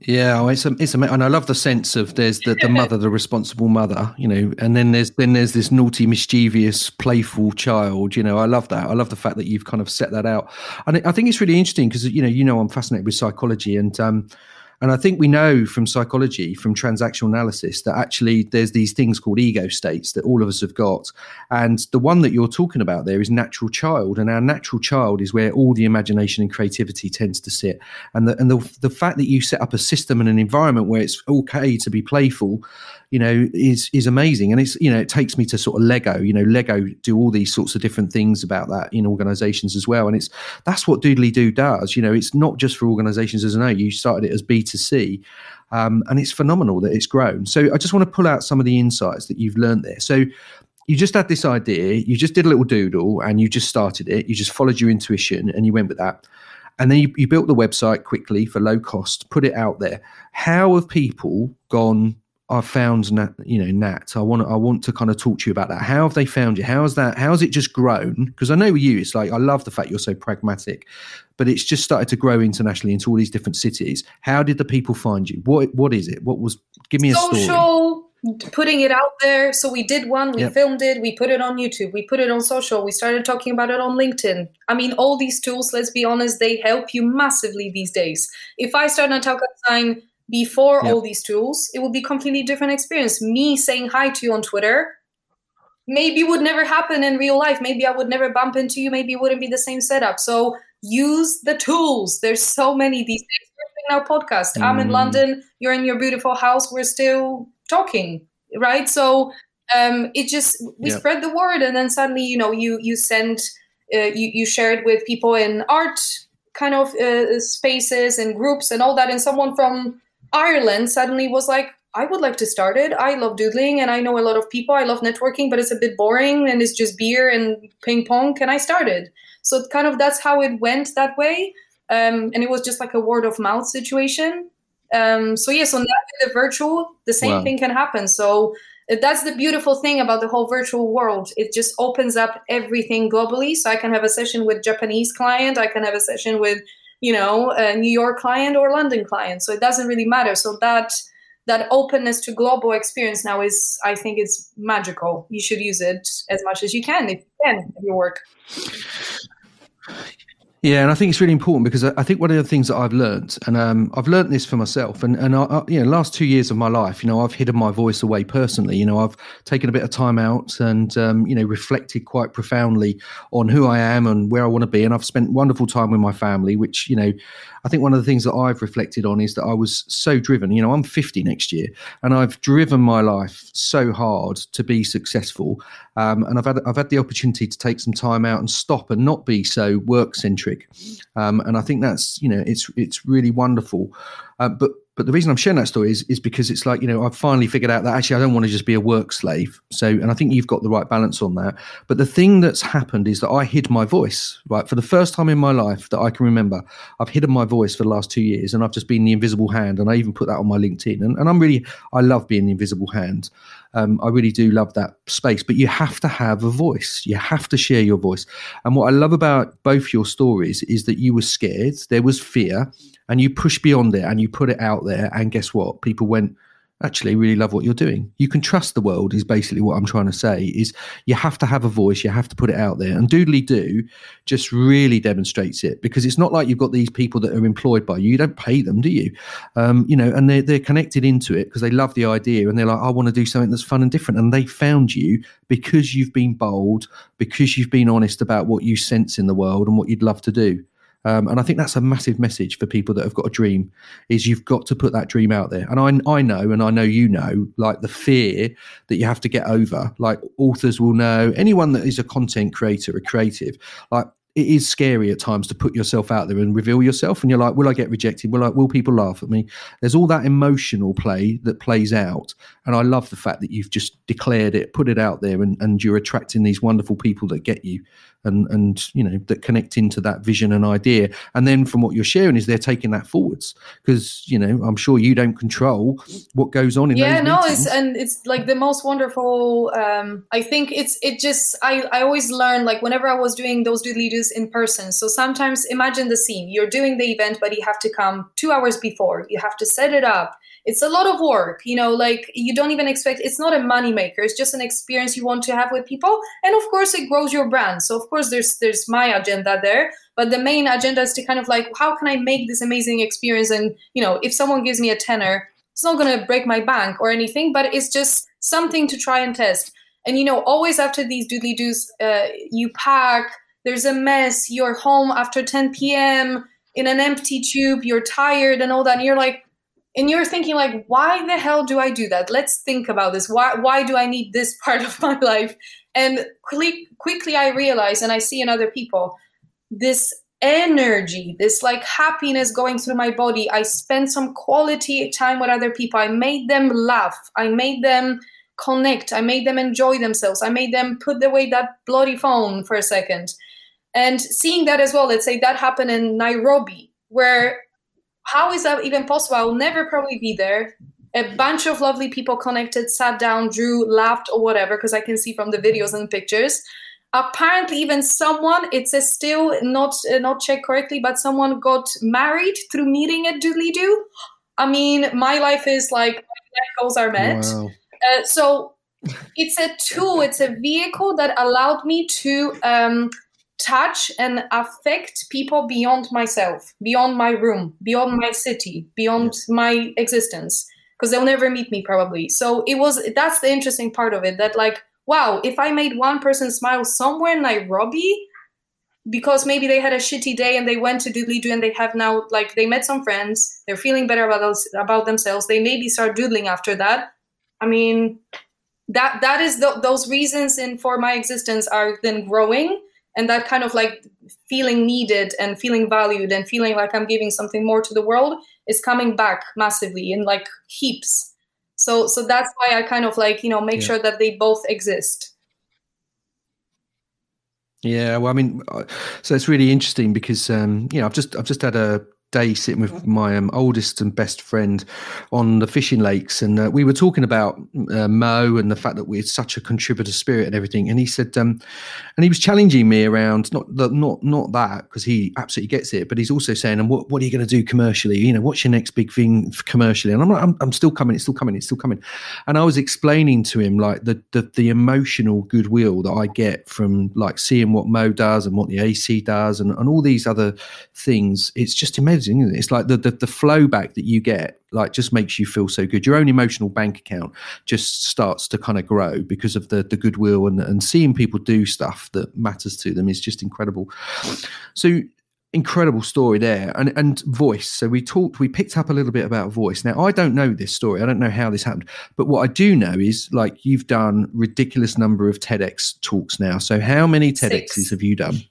yeah, it's a, it's a, and I love the sense of there's the, the mother, the responsible mother, you know, and then there's then there's this naughty, mischievous, playful child. You know, I love that. I love the fact that you've kind of set that out, and I think it's really interesting because you know, you know, I'm fascinated with psychology, and um, and I think we know from psychology, from transactional analysis, that actually there's these things called ego states that all of us have got. And the one that you're talking about there is natural child. And our natural child is where all the imagination and creativity tends to sit. And the, and the, the fact that you set up a system and an environment where it's okay to be playful you know, is is amazing. And it's you know, it takes me to sort of Lego. You know, Lego do all these sorts of different things about that in organisations as well. And it's that's what Doodeledo does. You know, it's not just for organisations as I know. You started it as B two C. Um, and it's phenomenal that it's grown. So I just want to pull out some of the insights that you've learned there. So you just had this idea, you just did a little doodle and you just started it. You just followed your intuition and you went with that. And then you, you built the website quickly for low cost, put it out there. How have people gone I've found Nat, you know Nat. I want to, I want to kind of talk to you about that. How have they found you? How's that? How's it just grown? Because I know with you, it's like I love the fact you're so pragmatic, but it's just started to grow internationally into all these different cities. How did the people find you? What what is it? What was? Give me a Social, story. putting it out there. So we did one, we Yep. filmed it, we put it on YouTube, we put it on social, we started talking about it on LinkedIn. I mean, all these tools, let's be honest, they help you massively these days. If I start Natalka Design before Yep. all these tools, it would be completely different experience. Me saying hi to you on Twitter maybe would never happen in real life. Maybe I would never bump into you. Maybe it wouldn't be the same setup. So use the tools. There's so many these days. We're doing our podcast. I'm in Mm. London. You're in your beautiful house. We're still talking, right? So um, it just we Yeah. spread the word, and then suddenly, you know, you you send uh, you you share it with people in art kind of uh, spaces and groups and all that, and someone from Ireland suddenly was like, I would like to start it. I love doodling and I know a lot of people. I love networking, but it's a bit boring and it's just beer and ping pong. Can I start it? So kind of that's how it went that way. Um, and it was just like a word of mouth situation. Um, so yeah, so now the virtual, the same Wow. thing can happen. So uh, that's the beautiful thing about the whole virtual world. It just opens up everything globally. So I can have a session with Japanese client. I can have a session with, you know, a New York client or London client. So it doesn't really matter. So that that openness to global experience now is, I think, it's magical. You should use it as much as you can if you can in your work. Yeah, and I think it's really important because I think one of the things that I've learned, and um, I've learned this for myself, and and I, I, you know, last two years of my life, you know, I've hidden my voice away personally. You know, I've taken a bit of time out and um, you know reflected quite profoundly on who I am and where I want to be, and I've spent wonderful time with my family. Which you know, I think one of the things that I've reflected on is that I was so driven. You know, I'm 50 next year, and I've driven my life so hard to be successful, um, and I've had I've had the opportunity to take some time out and stop and not be so work centric, um, and I think that's you know it's it's really wonderful, uh, but. But the reason I'm sharing that story is, is because it's like, you know, I've finally figured out that actually I don't want to just be a work slave. So, and I think you've got the right balance on that. But the thing that's happened is that I hid my voice, right? For the first time in my life that I can remember, I've hidden my voice for the last two years and I've just been the invisible hand. And I even put that on my LinkedIn. And, and I'm really, I love being the invisible hand. Um, I really do love that space, but you have to have a voice. You have to share your voice. And what I love about both your stories is that you were scared, there was fear, and you push beyond it and you put it out there. And guess what? People went, actually really love what you're doing. You can trust the world is basically what I'm trying to say is you have to have a voice, you have to put it out there. And Doodeledo just really demonstrates it because it's not like you've got these people that are employed by you. You don't pay them, do you? Um, you know, and they're, they're connected into it because they love the idea and they're like, I want to do something that's fun and different. And they found you because you've been bold, because you've been honest about what you sense in the world and what you'd love to do. Um, and I think that's a massive message for people that have got a dream is you've got to put that dream out there. And I, I know, and I know you know, like the fear that you have to get over, like authors will know, anyone that is a content creator, a creative, like it is scary at times to put yourself out there and reveal yourself. And you're like, will I get rejected? Will I, will people laugh at me? There's all that emotional play that plays out. And I love the fact that you've just declared it, put it out there, and, and you're attracting these wonderful people that get you and and you know that connect into that vision and idea. And then from what you're sharing is they're taking that forwards because you know i'm sure you don't control what goes on in yeah no meetings. it's and it's like the most wonderful um i think it's it just i i always learn like whenever i was doing those Doodeledos in person so sometimes imagine the scene. You're doing the event but you have to come two hours before. You have to set it up it's a lot of work you know like you don't even expect it's not a money maker it's just an experience you want to have with people and of course it grows your brand. So of course there's there's my agenda there but the main agenda is to kind of like how can i make this amazing experience? And you know if someone gives me a tenner it's not going to break my bank or anything but it's just something to try and test. And you know always after these Doodeledos uh, you pack there's a mess you're home after 10 p.m in an empty tube you're tired and all that and you're like and you're thinking like why the hell do i do that? Let's think about this. Why why do i need this part of my life? And quickly quickly i realize and i see in other people this energy this like happiness going through my body. I spent some quality time with other people. I made them laugh. I made them connect. I made them enjoy themselves. I made them put away that bloody phone for a second. And seeing that as well let's say that happened in nairobi where how is that even possible? I'll never probably be there. a bunch of lovely people connected, sat down, drew, laughed, or whatever, because I can see from the videos and pictures. Apparently, even someone, it's says still not uh, not checked correctly, but someone got married through meeting at Doodeledo. I mean, my life is like goals are met. Wow. Uh, so it's a tool, it's a vehicle that allowed me to um, touch and affect people beyond myself, beyond my room, beyond my city, beyond my existence because they'll never meet me probably. So it was that's the interesting part of it that like wow, if I made one person smile somewhere in Nairobi because maybe they had a shitty day and they went to Doodeledo and they have now like they met some friends, they're feeling better about those, about themselves. They maybe start doodling after that. I mean, that that is the, those reasons in for my existence are then growing and that kind of like feeling needed and feeling valued and feeling like I'm giving something more to the world is coming back massively in like heaps. So so that's why I kind of like, you know, make yeah. sure that they both exist. Yeah, well, I mean, uh, so it's really interesting because um, you know I've just I've just had a day sitting with my um, oldest and best friend on the fishing lakes, and uh, we were talking about uh, Mo and the fact that we're such a contributor spirit and everything. And he said, um, and he was challenging me around not the, not not that because he absolutely gets it, but he's also saying, "And what what are you going to do commercially? You know, what's your next big thing commercially?" And I'm like, I'm, I'm still coming, it's still coming, it's still coming. And I was explaining to him like the, the the emotional goodwill that I get from like seeing what Mo does and what the AC does and, and all these other things. It's just amazing amazing, it? It's like the, the, the flow back that you get, like just makes you feel so good. Your own emotional bank account just starts to kind of grow because of the the goodwill and and seeing people do stuff that matters to them is just incredible. So incredible story there and and voice so we talked we picked up a little bit about voice now i don't know this story i don't know how this happened but what i do know is like you've done ridiculous number of tedx talks now so how many tedx's Six. have you done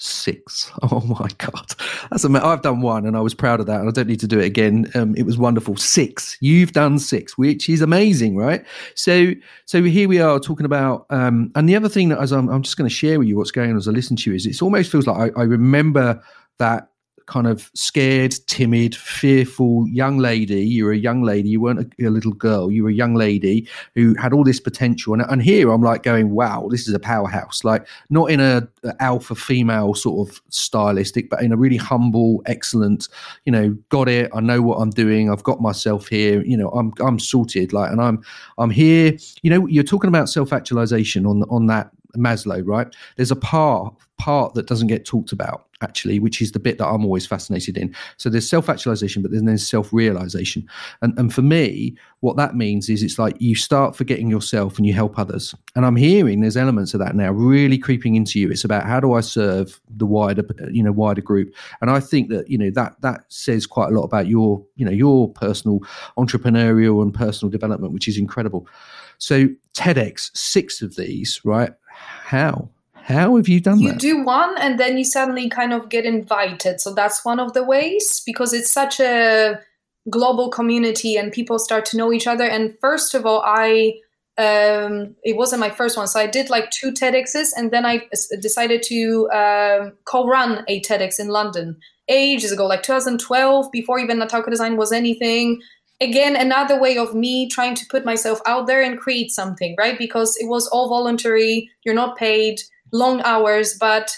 six. Oh my god, that's amazing. I've done one, and I was proud of that, and I don't need to do it again. Um, it was wonderful. Six. You've done six, which is amazing, right? So, so here we are talking about. Um, and the other thing that as I'm, I'm just going to share with you what's going on as I listen to you is it almost feels like I, I remember that kind of scared, timid, fearful young lady. You were a young lady. You weren't a, a, little girl. You were a young lady who had all this potential. And, and here I'm like going, wow, this is a powerhouse. Like not in a, a, alpha female sort of stylistic, but in a really humble, excellent. You know, got it. I know what I'm doing. I've got myself here. You know, I'm I'm sorted. Like, and I'm I'm here. You know, you're talking about self actualization on on that Maslow, right? There's a part part that doesn't get talked about actually, which is the bit that I'm always fascinated in. So there's self-actualization, but then there's self-realization. And and for me, what that means is it's like you start forgetting yourself and you help others. And I'm hearing there's elements of that now really creeping into you. It's about how do I serve the wider, you know, wider group. And I think that, you know, that that says quite a lot about your, you know, your personal entrepreneurial and personal development, which is incredible. So TEDx, six of these, right? How? How have you done you that? You do one and then you suddenly kind of get invited. So that's one of the ways because it's such a global community and people start to know each other. And first of all, I um, it wasn't my first one, so I did like two TEDx's, and then I decided to um, co-run a TEDx in London ages ago, like 2012, before even Natalka Design was anything again another way of me trying to put myself out there and create something right because it was all voluntary you're not paid long hours but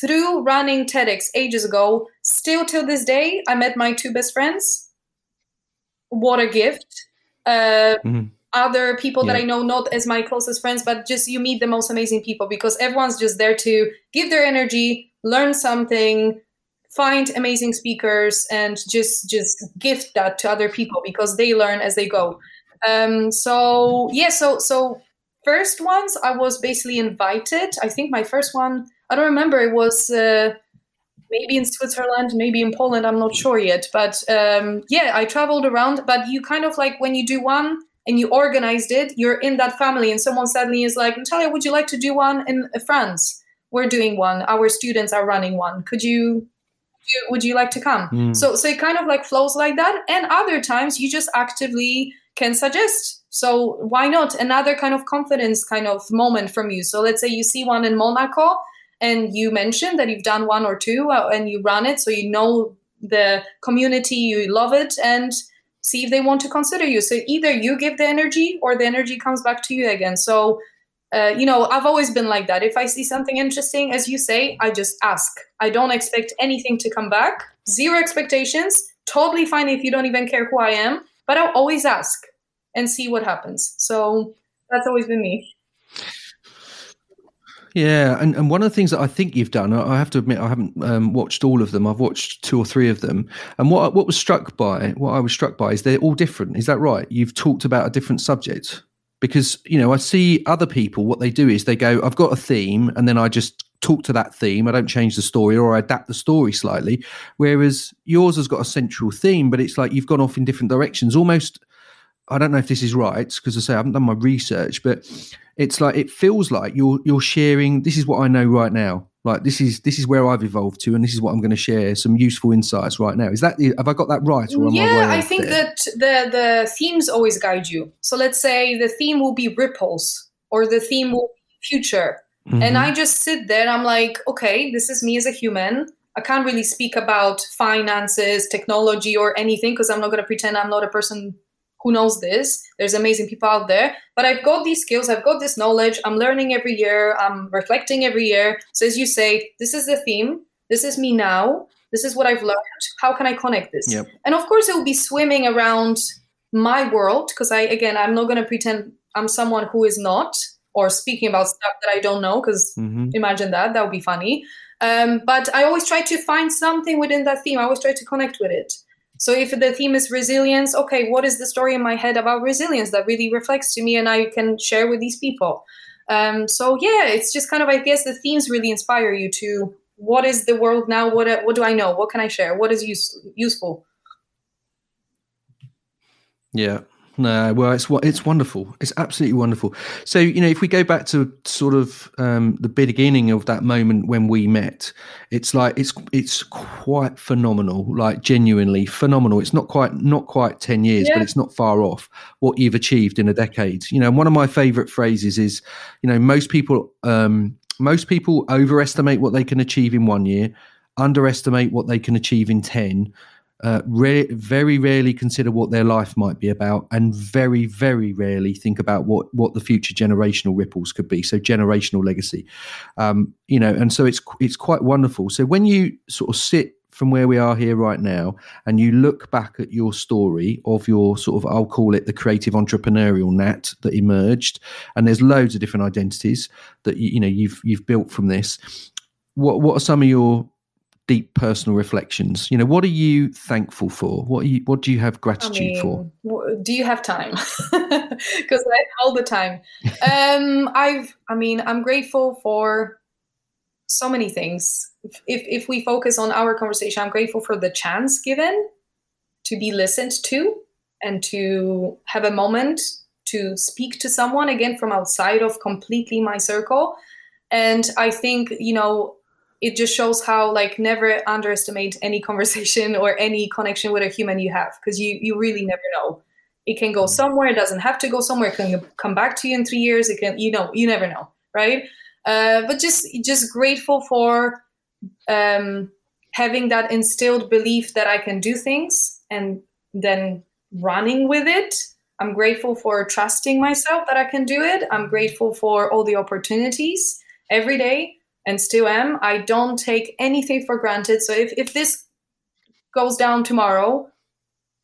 through running tedx ages ago still till this day i met my two best friends what a gift uh, mm-hmm. other people yeah. that i know not as my closest friends but just you meet the most amazing people because everyone's just there to give their energy learn something find amazing speakers and just just gift that to other people because they learn as they go um, so yeah so so first ones i was basically invited i think my first one i don't remember it was uh, maybe in switzerland maybe in poland i'm not sure yet but um, yeah i traveled around but you kind of like when you do one and you organized it you're in that family and someone suddenly is like natalia would you like to do one in france we're doing one our students are running one could you you, would you like to come? Mm. So so it kind of like flows like that. And other times you just actively can suggest. So why not another kind of confidence kind of moment from you? So let's say you see one in Monaco and you mention that you've done one or two uh, and you run it, so you know the community, you love it, and see if they want to consider you. So either you give the energy or the energy comes back to you again. So, uh, you know, I've always been like that. If I see something interesting, as you say, I just ask. I don't expect anything to come back, zero expectations. Totally fine if you don't even care who I am, but I'll always ask and see what happens. So that's always been me. Yeah, and, and one of the things that I think you've done, I have to admit, I haven't um, watched all of them. I've watched two or three of them, and what what was struck by, what I was struck by, is they're all different. Is that right? You've talked about a different subject because you know I see other people. What they do is they go, "I've got a theme," and then I just talk to that theme. I don't change the story or I adapt the story slightly. Whereas yours has got a central theme, but it's like you've gone off in different directions, almost I don't know if this is right because I say I haven't done my research, but it's like it feels like you're you're sharing. This is what I know right now. Like this is this is where I've evolved to, and this is what I'm going to share some useful insights right now. Is that have I got that right? yeah, I, I think there? that the the themes always guide you. So let's say the theme will be ripples, or the theme will be future, mm-hmm. and I just sit there. I'm like, okay, this is me as a human. I can't really speak about finances, technology, or anything because I'm not going to pretend I'm not a person who knows this. There's amazing people out there. But I've got these skills, I've got this knowledge, I'm learning every year, I'm reflecting every year. So as you say, this is the theme, this is me now, this is what I've learned. How can I connect this? Yep. And of course, it will be swimming around my world because I, again, I'm not going to pretend I'm someone who is not or speaking about stuff that I don't know because mm-hmm. imagine that, that would be funny. Um, but I always try to find something within that theme. I always try to connect with it. So if the theme is resilience, okay, what is the story in my head about resilience that really reflects to me and I can share with these people? Um, so yeah, it's just kind of I guess the themes really inspire you to what is the world now? What what do I know? What can I share? What is use, useful? Yeah, no, well, it's it's wonderful. It's absolutely wonderful. So you know, if we go back to sort of um, the beginning of that moment when we met, it's like it's it's quite phenomenal, like genuinely phenomenal. It's not quite not quite ten years, yeah. but it's not far off what you've achieved in a decade. You know, one of my favourite phrases is, you know, most people um, most people overestimate what they can achieve in one year, underestimate what they can achieve in ten uh, very rarely consider what their life might be about, and very, very rarely think about what what the future generational ripples could be. So generational legacy, um, you know, and so it's it's quite wonderful. So when you sort of sit from where we are here right now and you look back at your story of your sort of I'll call it the creative entrepreneurial nat that emerged and there's loads of different identities that you, you know you've you've built from this what what are some of your deep personal reflections. You know what are you thankful for? What you what do you have gratitude I mean, for do you have time? Because i all the time. Um i've i mean i'm grateful for so many things. If if we focus on our conversation i'm grateful for the chance given to be listened to and to have a moment to speak to someone again from outside of completely my circle. And i think you know it just shows how like never underestimate any conversation or any connection with a human you have because you you really never know. It can go somewhere it doesn't have to go somewhere it can come back to you in three years it can you know you never know right? Uh, but just just grateful for um, having that instilled belief that i can do things and then running with it. I'm grateful for trusting myself that i can do it. I'm grateful for all the opportunities every day and still am. I don't take anything for granted. So if, if this goes down tomorrow,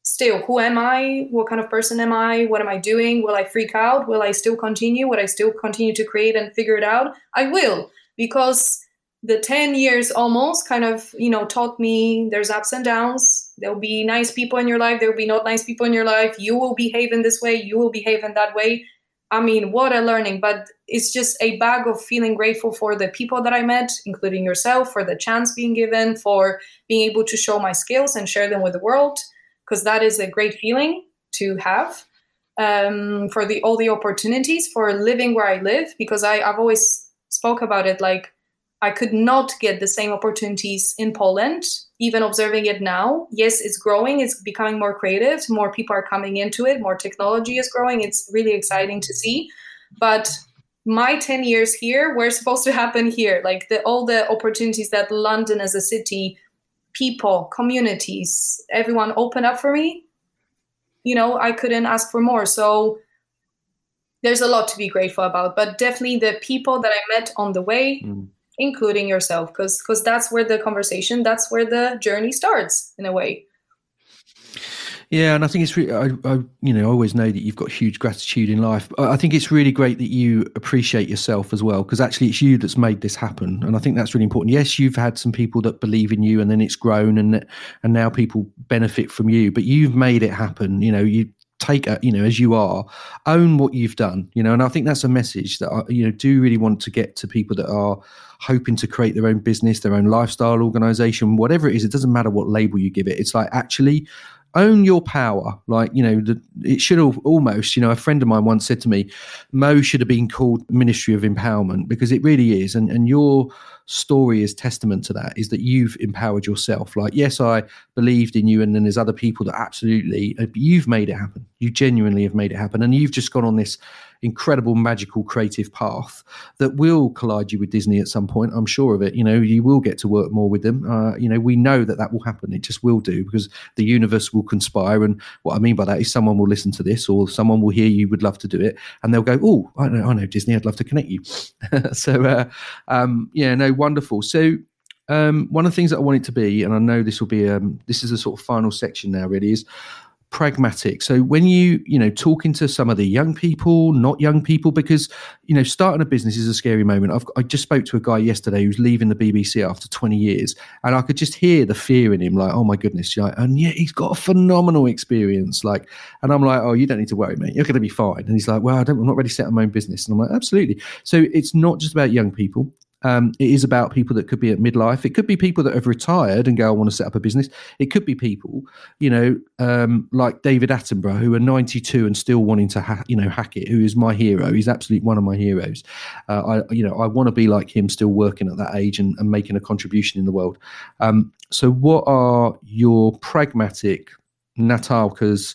still, who am I? What kind of person am I? What am I doing? Will I freak out? Will I still continue? Will I still continue to create and figure it out? I will, because the 10 years almost kind of, you know, taught me there's ups and downs. There'll be nice people in your life. There'll be not nice people in your life. You will behave in this way. You will behave in that way. I mean, what a learning, but it's just a bag of feeling grateful for the people that I met, including yourself, for the chance being given, for being able to show my skills and share them with the world, because that is a great feeling to have. Um, for the all the opportunities for living where I live, because I, I've always spoke about it like I could not get the same opportunities in Poland, even observing it now. Yes, it's growing, it's becoming more creative, more people are coming into it, more technology is growing. It's really exciting to see. But my 10 years here were supposed to happen here. Like the, all the opportunities that London as a city, people, communities, everyone opened up for me. you know, I couldn't ask for more. So there's a lot to be grateful about, but definitely the people that I met on the way, mm. Including yourself, because because that's where the conversation, that's where the journey starts in a way. Yeah, and I think it's really, I, I, you know, I always know that you've got huge gratitude in life. I think it's really great that you appreciate yourself as well, because actually it's you that's made this happen, and I think that's really important. Yes, you've had some people that believe in you, and then it's grown, and and now people benefit from you, but you've made it happen. You know, you take you know as you are own what you've done you know and i think that's a message that i you know do really want to get to people that are hoping to create their own business their own lifestyle organization whatever it is it doesn't matter what label you give it. It's like actually own your power. Like, you know, the, it should have almost, you know, a friend of mine once said to me, Mo should have been called Ministry of Empowerment because it really is. And, and your story is testament to that is that you've empowered yourself. Like, yes, I believed in you, and then there's other people that absolutely, uh, you've made it happen. You genuinely have made it happen. And you've just gone on this incredible, magical, creative path that will collide you with Disney at some point. I'm sure of it. You know, you will get to work more with them. Uh, you know, we know that that will happen. It just will do because the universe will conspire. And what I mean by that is someone will listen to this or someone will hear you would love to do it and they'll go, oh, I know, I know Disney. I'd love to connect you. so, uh, um, yeah, no, wonderful. So, um, one of the things that I want it to be, and I know this will be, um, this is a sort of final section now, really, is pragmatic. So when you, you know, talking to some of the young people, not young people, because, you know, starting a business is a scary moment. I've, I just spoke to a guy yesterday who's leaving the BBC after 20 years and I could just hear the fear in him, like, oh my goodness. Like, and yeah, he's got a phenomenal experience. Like, and I'm like, oh, you don't need to worry, mate. You're going to be fine. And he's like, well, I don't, I'm not ready to set up my own business. And I'm like, absolutely. So it's not just about young people. Um, it is about people that could be at midlife. It could be people that have retired and go, I want to set up a business. It could be people, you know, um, like David Attenborough, who are 92 and still wanting to, ha- you know, hack it, who is my hero. He's absolutely one of my heroes. Uh, I, you know, I want to be like him, still working at that age and, and making a contribution in the world. Um, so, what are your pragmatic Natalka's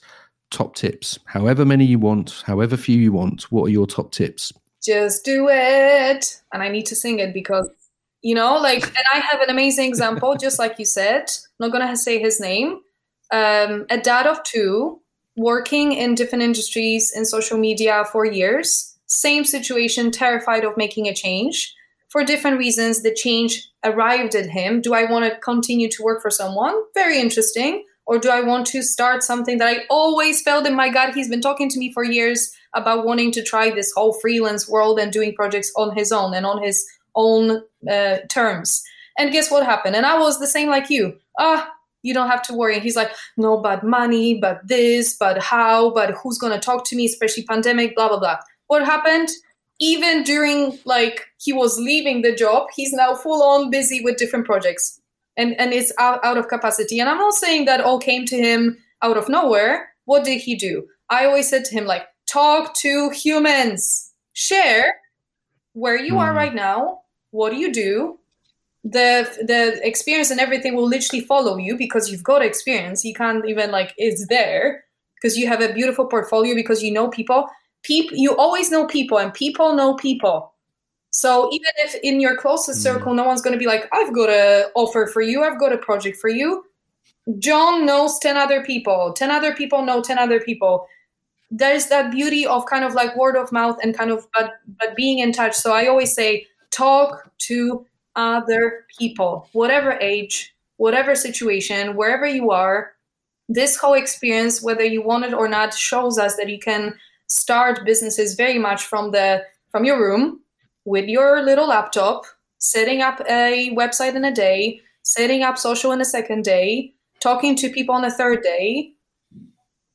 top tips? However many you want, however few you want, what are your top tips? Just do it. And I need to sing it because, you know, like, and I have an amazing example, just like you said. I'm not going to say his name. Um, a dad of two, working in different industries in social media for years, same situation, terrified of making a change. For different reasons, the change arrived at him. Do I want to continue to work for someone? Very interesting. Or do I want to start something that I always felt in my gut? He's been talking to me for years about wanting to try this whole freelance world and doing projects on his own and on his own uh, terms. And guess what happened? And I was the same like you. Ah, you don't have to worry. And he's like, no, but money, but this, but how, but who's to talk to me, especially pandemic, blah, blah, blah. What happened? Even during like he was leaving the job, he's now full on busy with different projects and, and it's out, out of capacity. And I'm not saying that all came to him out of nowhere. What did he do? I always said to him, like, talk to humans. Share where you mm. are hmm. right now what do you do the the experience and everything will literally follow you because you've got experience. You can't even like it's there because you have a beautiful portfolio because you know people. People you always know people and people know people. So even if in your closest mm. circle no one's going to be like i've got a offer for you. I've got a project for you. John knows 10 other people. 10 other people know 10 other people there's that beauty of kind of like word of mouth and kind of but but being in touch. So i always say talk to other people whatever age whatever situation wherever you are. This whole experience whether you want it or not shows us that you can start businesses very much from the from your room with your little laptop setting up a website in a day setting up social in a second day talking to people on a third day.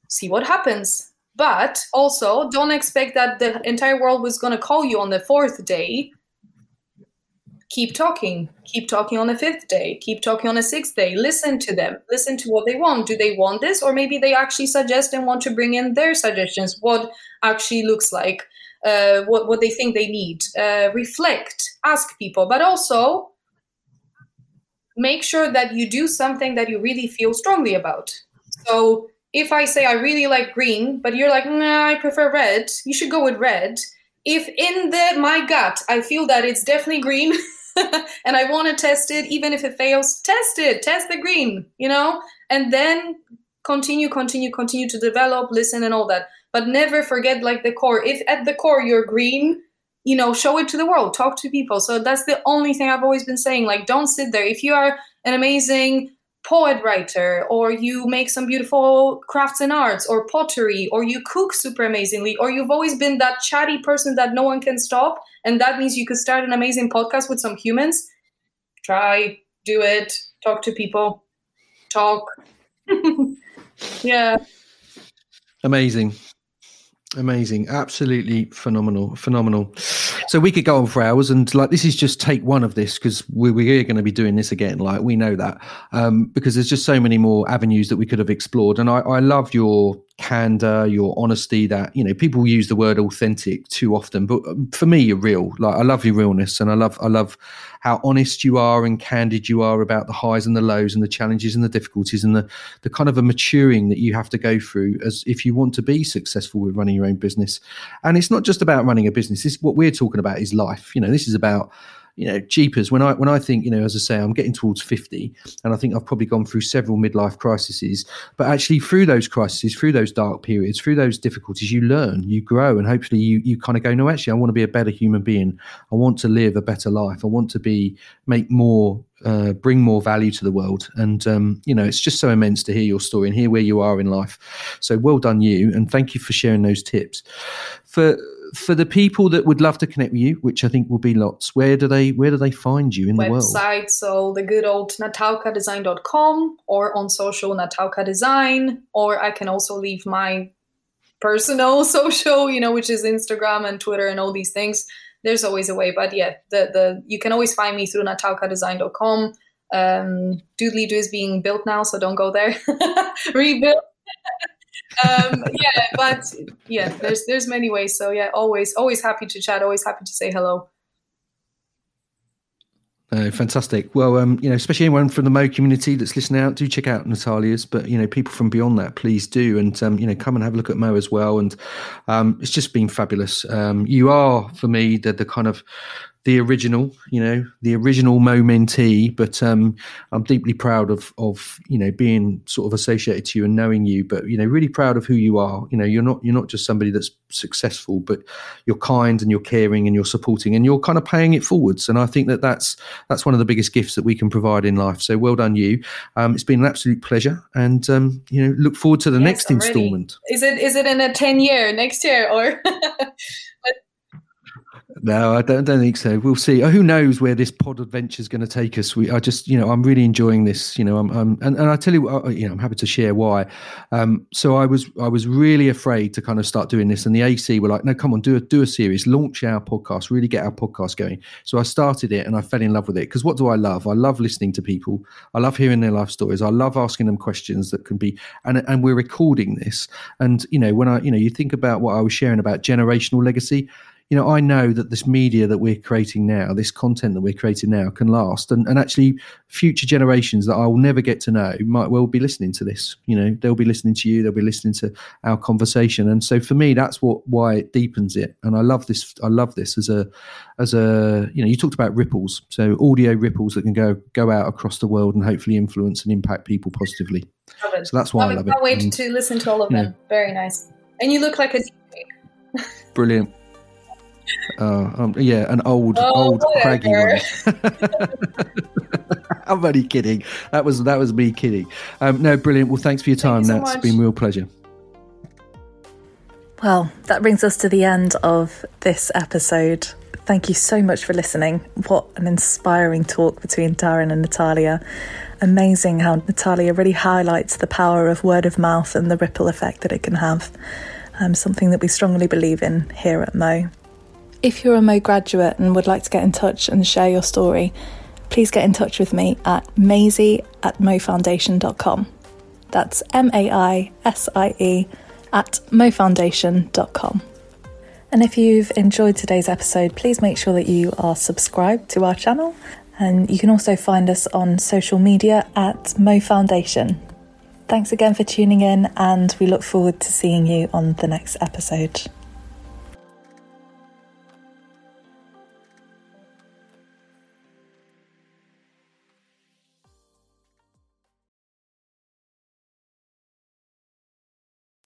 See what happens but also, don't expect that the entire world was going to call you on the fourth day. Keep talking. Keep talking on the fifth day. Keep talking on the sixth day. Listen to them. Listen to what they want. Do they want this? Or maybe they actually suggest and want to bring in their suggestions, what actually looks like, uh, what, what they think they need. Uh, reflect, ask people, but also make sure that you do something that you really feel strongly about. So if I say I really like green, but you're like, nah, I prefer red, you should go with red. If in the my gut I feel that it's definitely green and I want to test it, even if it fails, test it, test the green, you know, and then continue, continue, continue to develop, listen, and all that. But never forget like the core. If at the core you're green, you know, show it to the world, talk to people. So that's the only thing I've always been saying. Like, don't sit there. If you are an amazing poet writer or you make some beautiful crafts and arts or pottery or you cook super amazingly or you've always been that chatty person that no one can stop and that means you could start an amazing podcast with some humans? Try do it talk to people talk. Yeah. Amazing Amazing, absolutely phenomenal, phenomenal. So we could go on for hours, and like this is just take one of this because we're, we're going to be doing this again. Like we know that um, because there's just so many more avenues that we could have explored. And I, I love your candor, your honesty. That you know people use the word authentic too often, but um, for me, you're real. Like I love your realness, and I love I love how honest you are and candid you are about the highs and the lows and the challenges and the difficulties and the the kind of a maturing that you have to go through as if you want to be successful with running your own business. And it's not just about running a business. This what we're talking about is life. You know, this is about you know, jeepers. When I when I think, you know, as I say, I'm getting towards 50, and I think I've probably gone through several midlife crises. But actually, through those crises, through those dark periods, through those difficulties, you learn, you grow, and hopefully, you you kind of go, no, actually, I want to be a better human being. I want to live a better life. I want to be make more uh, bring more value to the world. And um, you know, it's just so immense to hear your story and hear where you are in life. So well done, you, and thank you for sharing those tips. For for the people that would love to connect with you, which I think will be lots, where do they where do they find you in Website, the world? Website, so the good old natalkadesign.com or on social Natalka Design, or I can also leave my personal social, you know, which is Instagram and Twitter and all these things. There's always a way, but yeah, the the you can always find me through natalkadesign.com. Um, Doodeledo is being built now, so don't go there. Rebuild um, yeah, but yeah, there's there's many ways. So yeah, always always happy to chat. Always happy to say hello. Uh, fantastic. Well, um, you know, especially anyone from the Mo community that's listening out, do check out Natalia's. But you know, people from beyond that, please do, and um, you know, come and have a look at Mo as well. And um, it's just been fabulous. Um, you are for me the the kind of the original, you know, the original Momentee. But um, I'm deeply proud of of you know being sort of associated to you and knowing you. But you know, really proud of who you are. You know, you're not you're not just somebody that's successful, but you're kind and you're caring and you're supporting and you're kind of paying it forwards. And I think that that's that's one of the biggest gifts that we can provide in life. So well done, you. Um, it's been an absolute pleasure, and um, you know, look forward to the yes, next instalment. Is it is it in a ten year next year or? No, I don't, don't think so. We'll see. Oh, who knows where this pod adventure is going to take us? We, I just, you know, I'm really enjoying this. You know, I'm, I'm and, and I tell you, you know, I'm happy to share why. Um, so I was, I was really afraid to kind of start doing this, and the AC were like, no, come on, do a, do a series, launch our podcast, really get our podcast going. So I started it, and I fell in love with it because what do I love? I love listening to people. I love hearing their life stories. I love asking them questions that can be, and and we're recording this. And you know, when I, you know, you think about what I was sharing about generational legacy you know, I know that this media that we're creating now, this content that we're creating now can last. And, and actually, future generations that I will never get to know might well be listening to this. You know, they'll be listening to you, they'll be listening to our conversation. And so for me, that's what why it deepens it. And I love this. I love this as a, as a, you know, you talked about ripples. So audio ripples that can go, go out across the world and hopefully influence and impact people positively. So that's why love I love it. Can't wait and, to listen to all of them. Know, Very nice. And you look like a brilliant. Uh, um, yeah, an old, oh, old craggy one. I'm only kidding. That was that was me kidding. Um, no, brilliant. Well, thanks for your time. You That's been real pleasure. Well, that brings us to the end of this episode. Thank you so much for listening. What an inspiring talk between Darren and Natalia. Amazing how Natalia really highlights the power of word of mouth and the ripple effect that it can have. Um, something that we strongly believe in here at Mo. If you're a Mo graduate and would like to get in touch and share your story, please get in touch with me at maisie at mofoundation.com. That's M A I S I E at mofoundation.com. And if you've enjoyed today's episode, please make sure that you are subscribed to our channel. And you can also find us on social media at Mo Foundation. Thanks again for tuning in, and we look forward to seeing you on the next episode.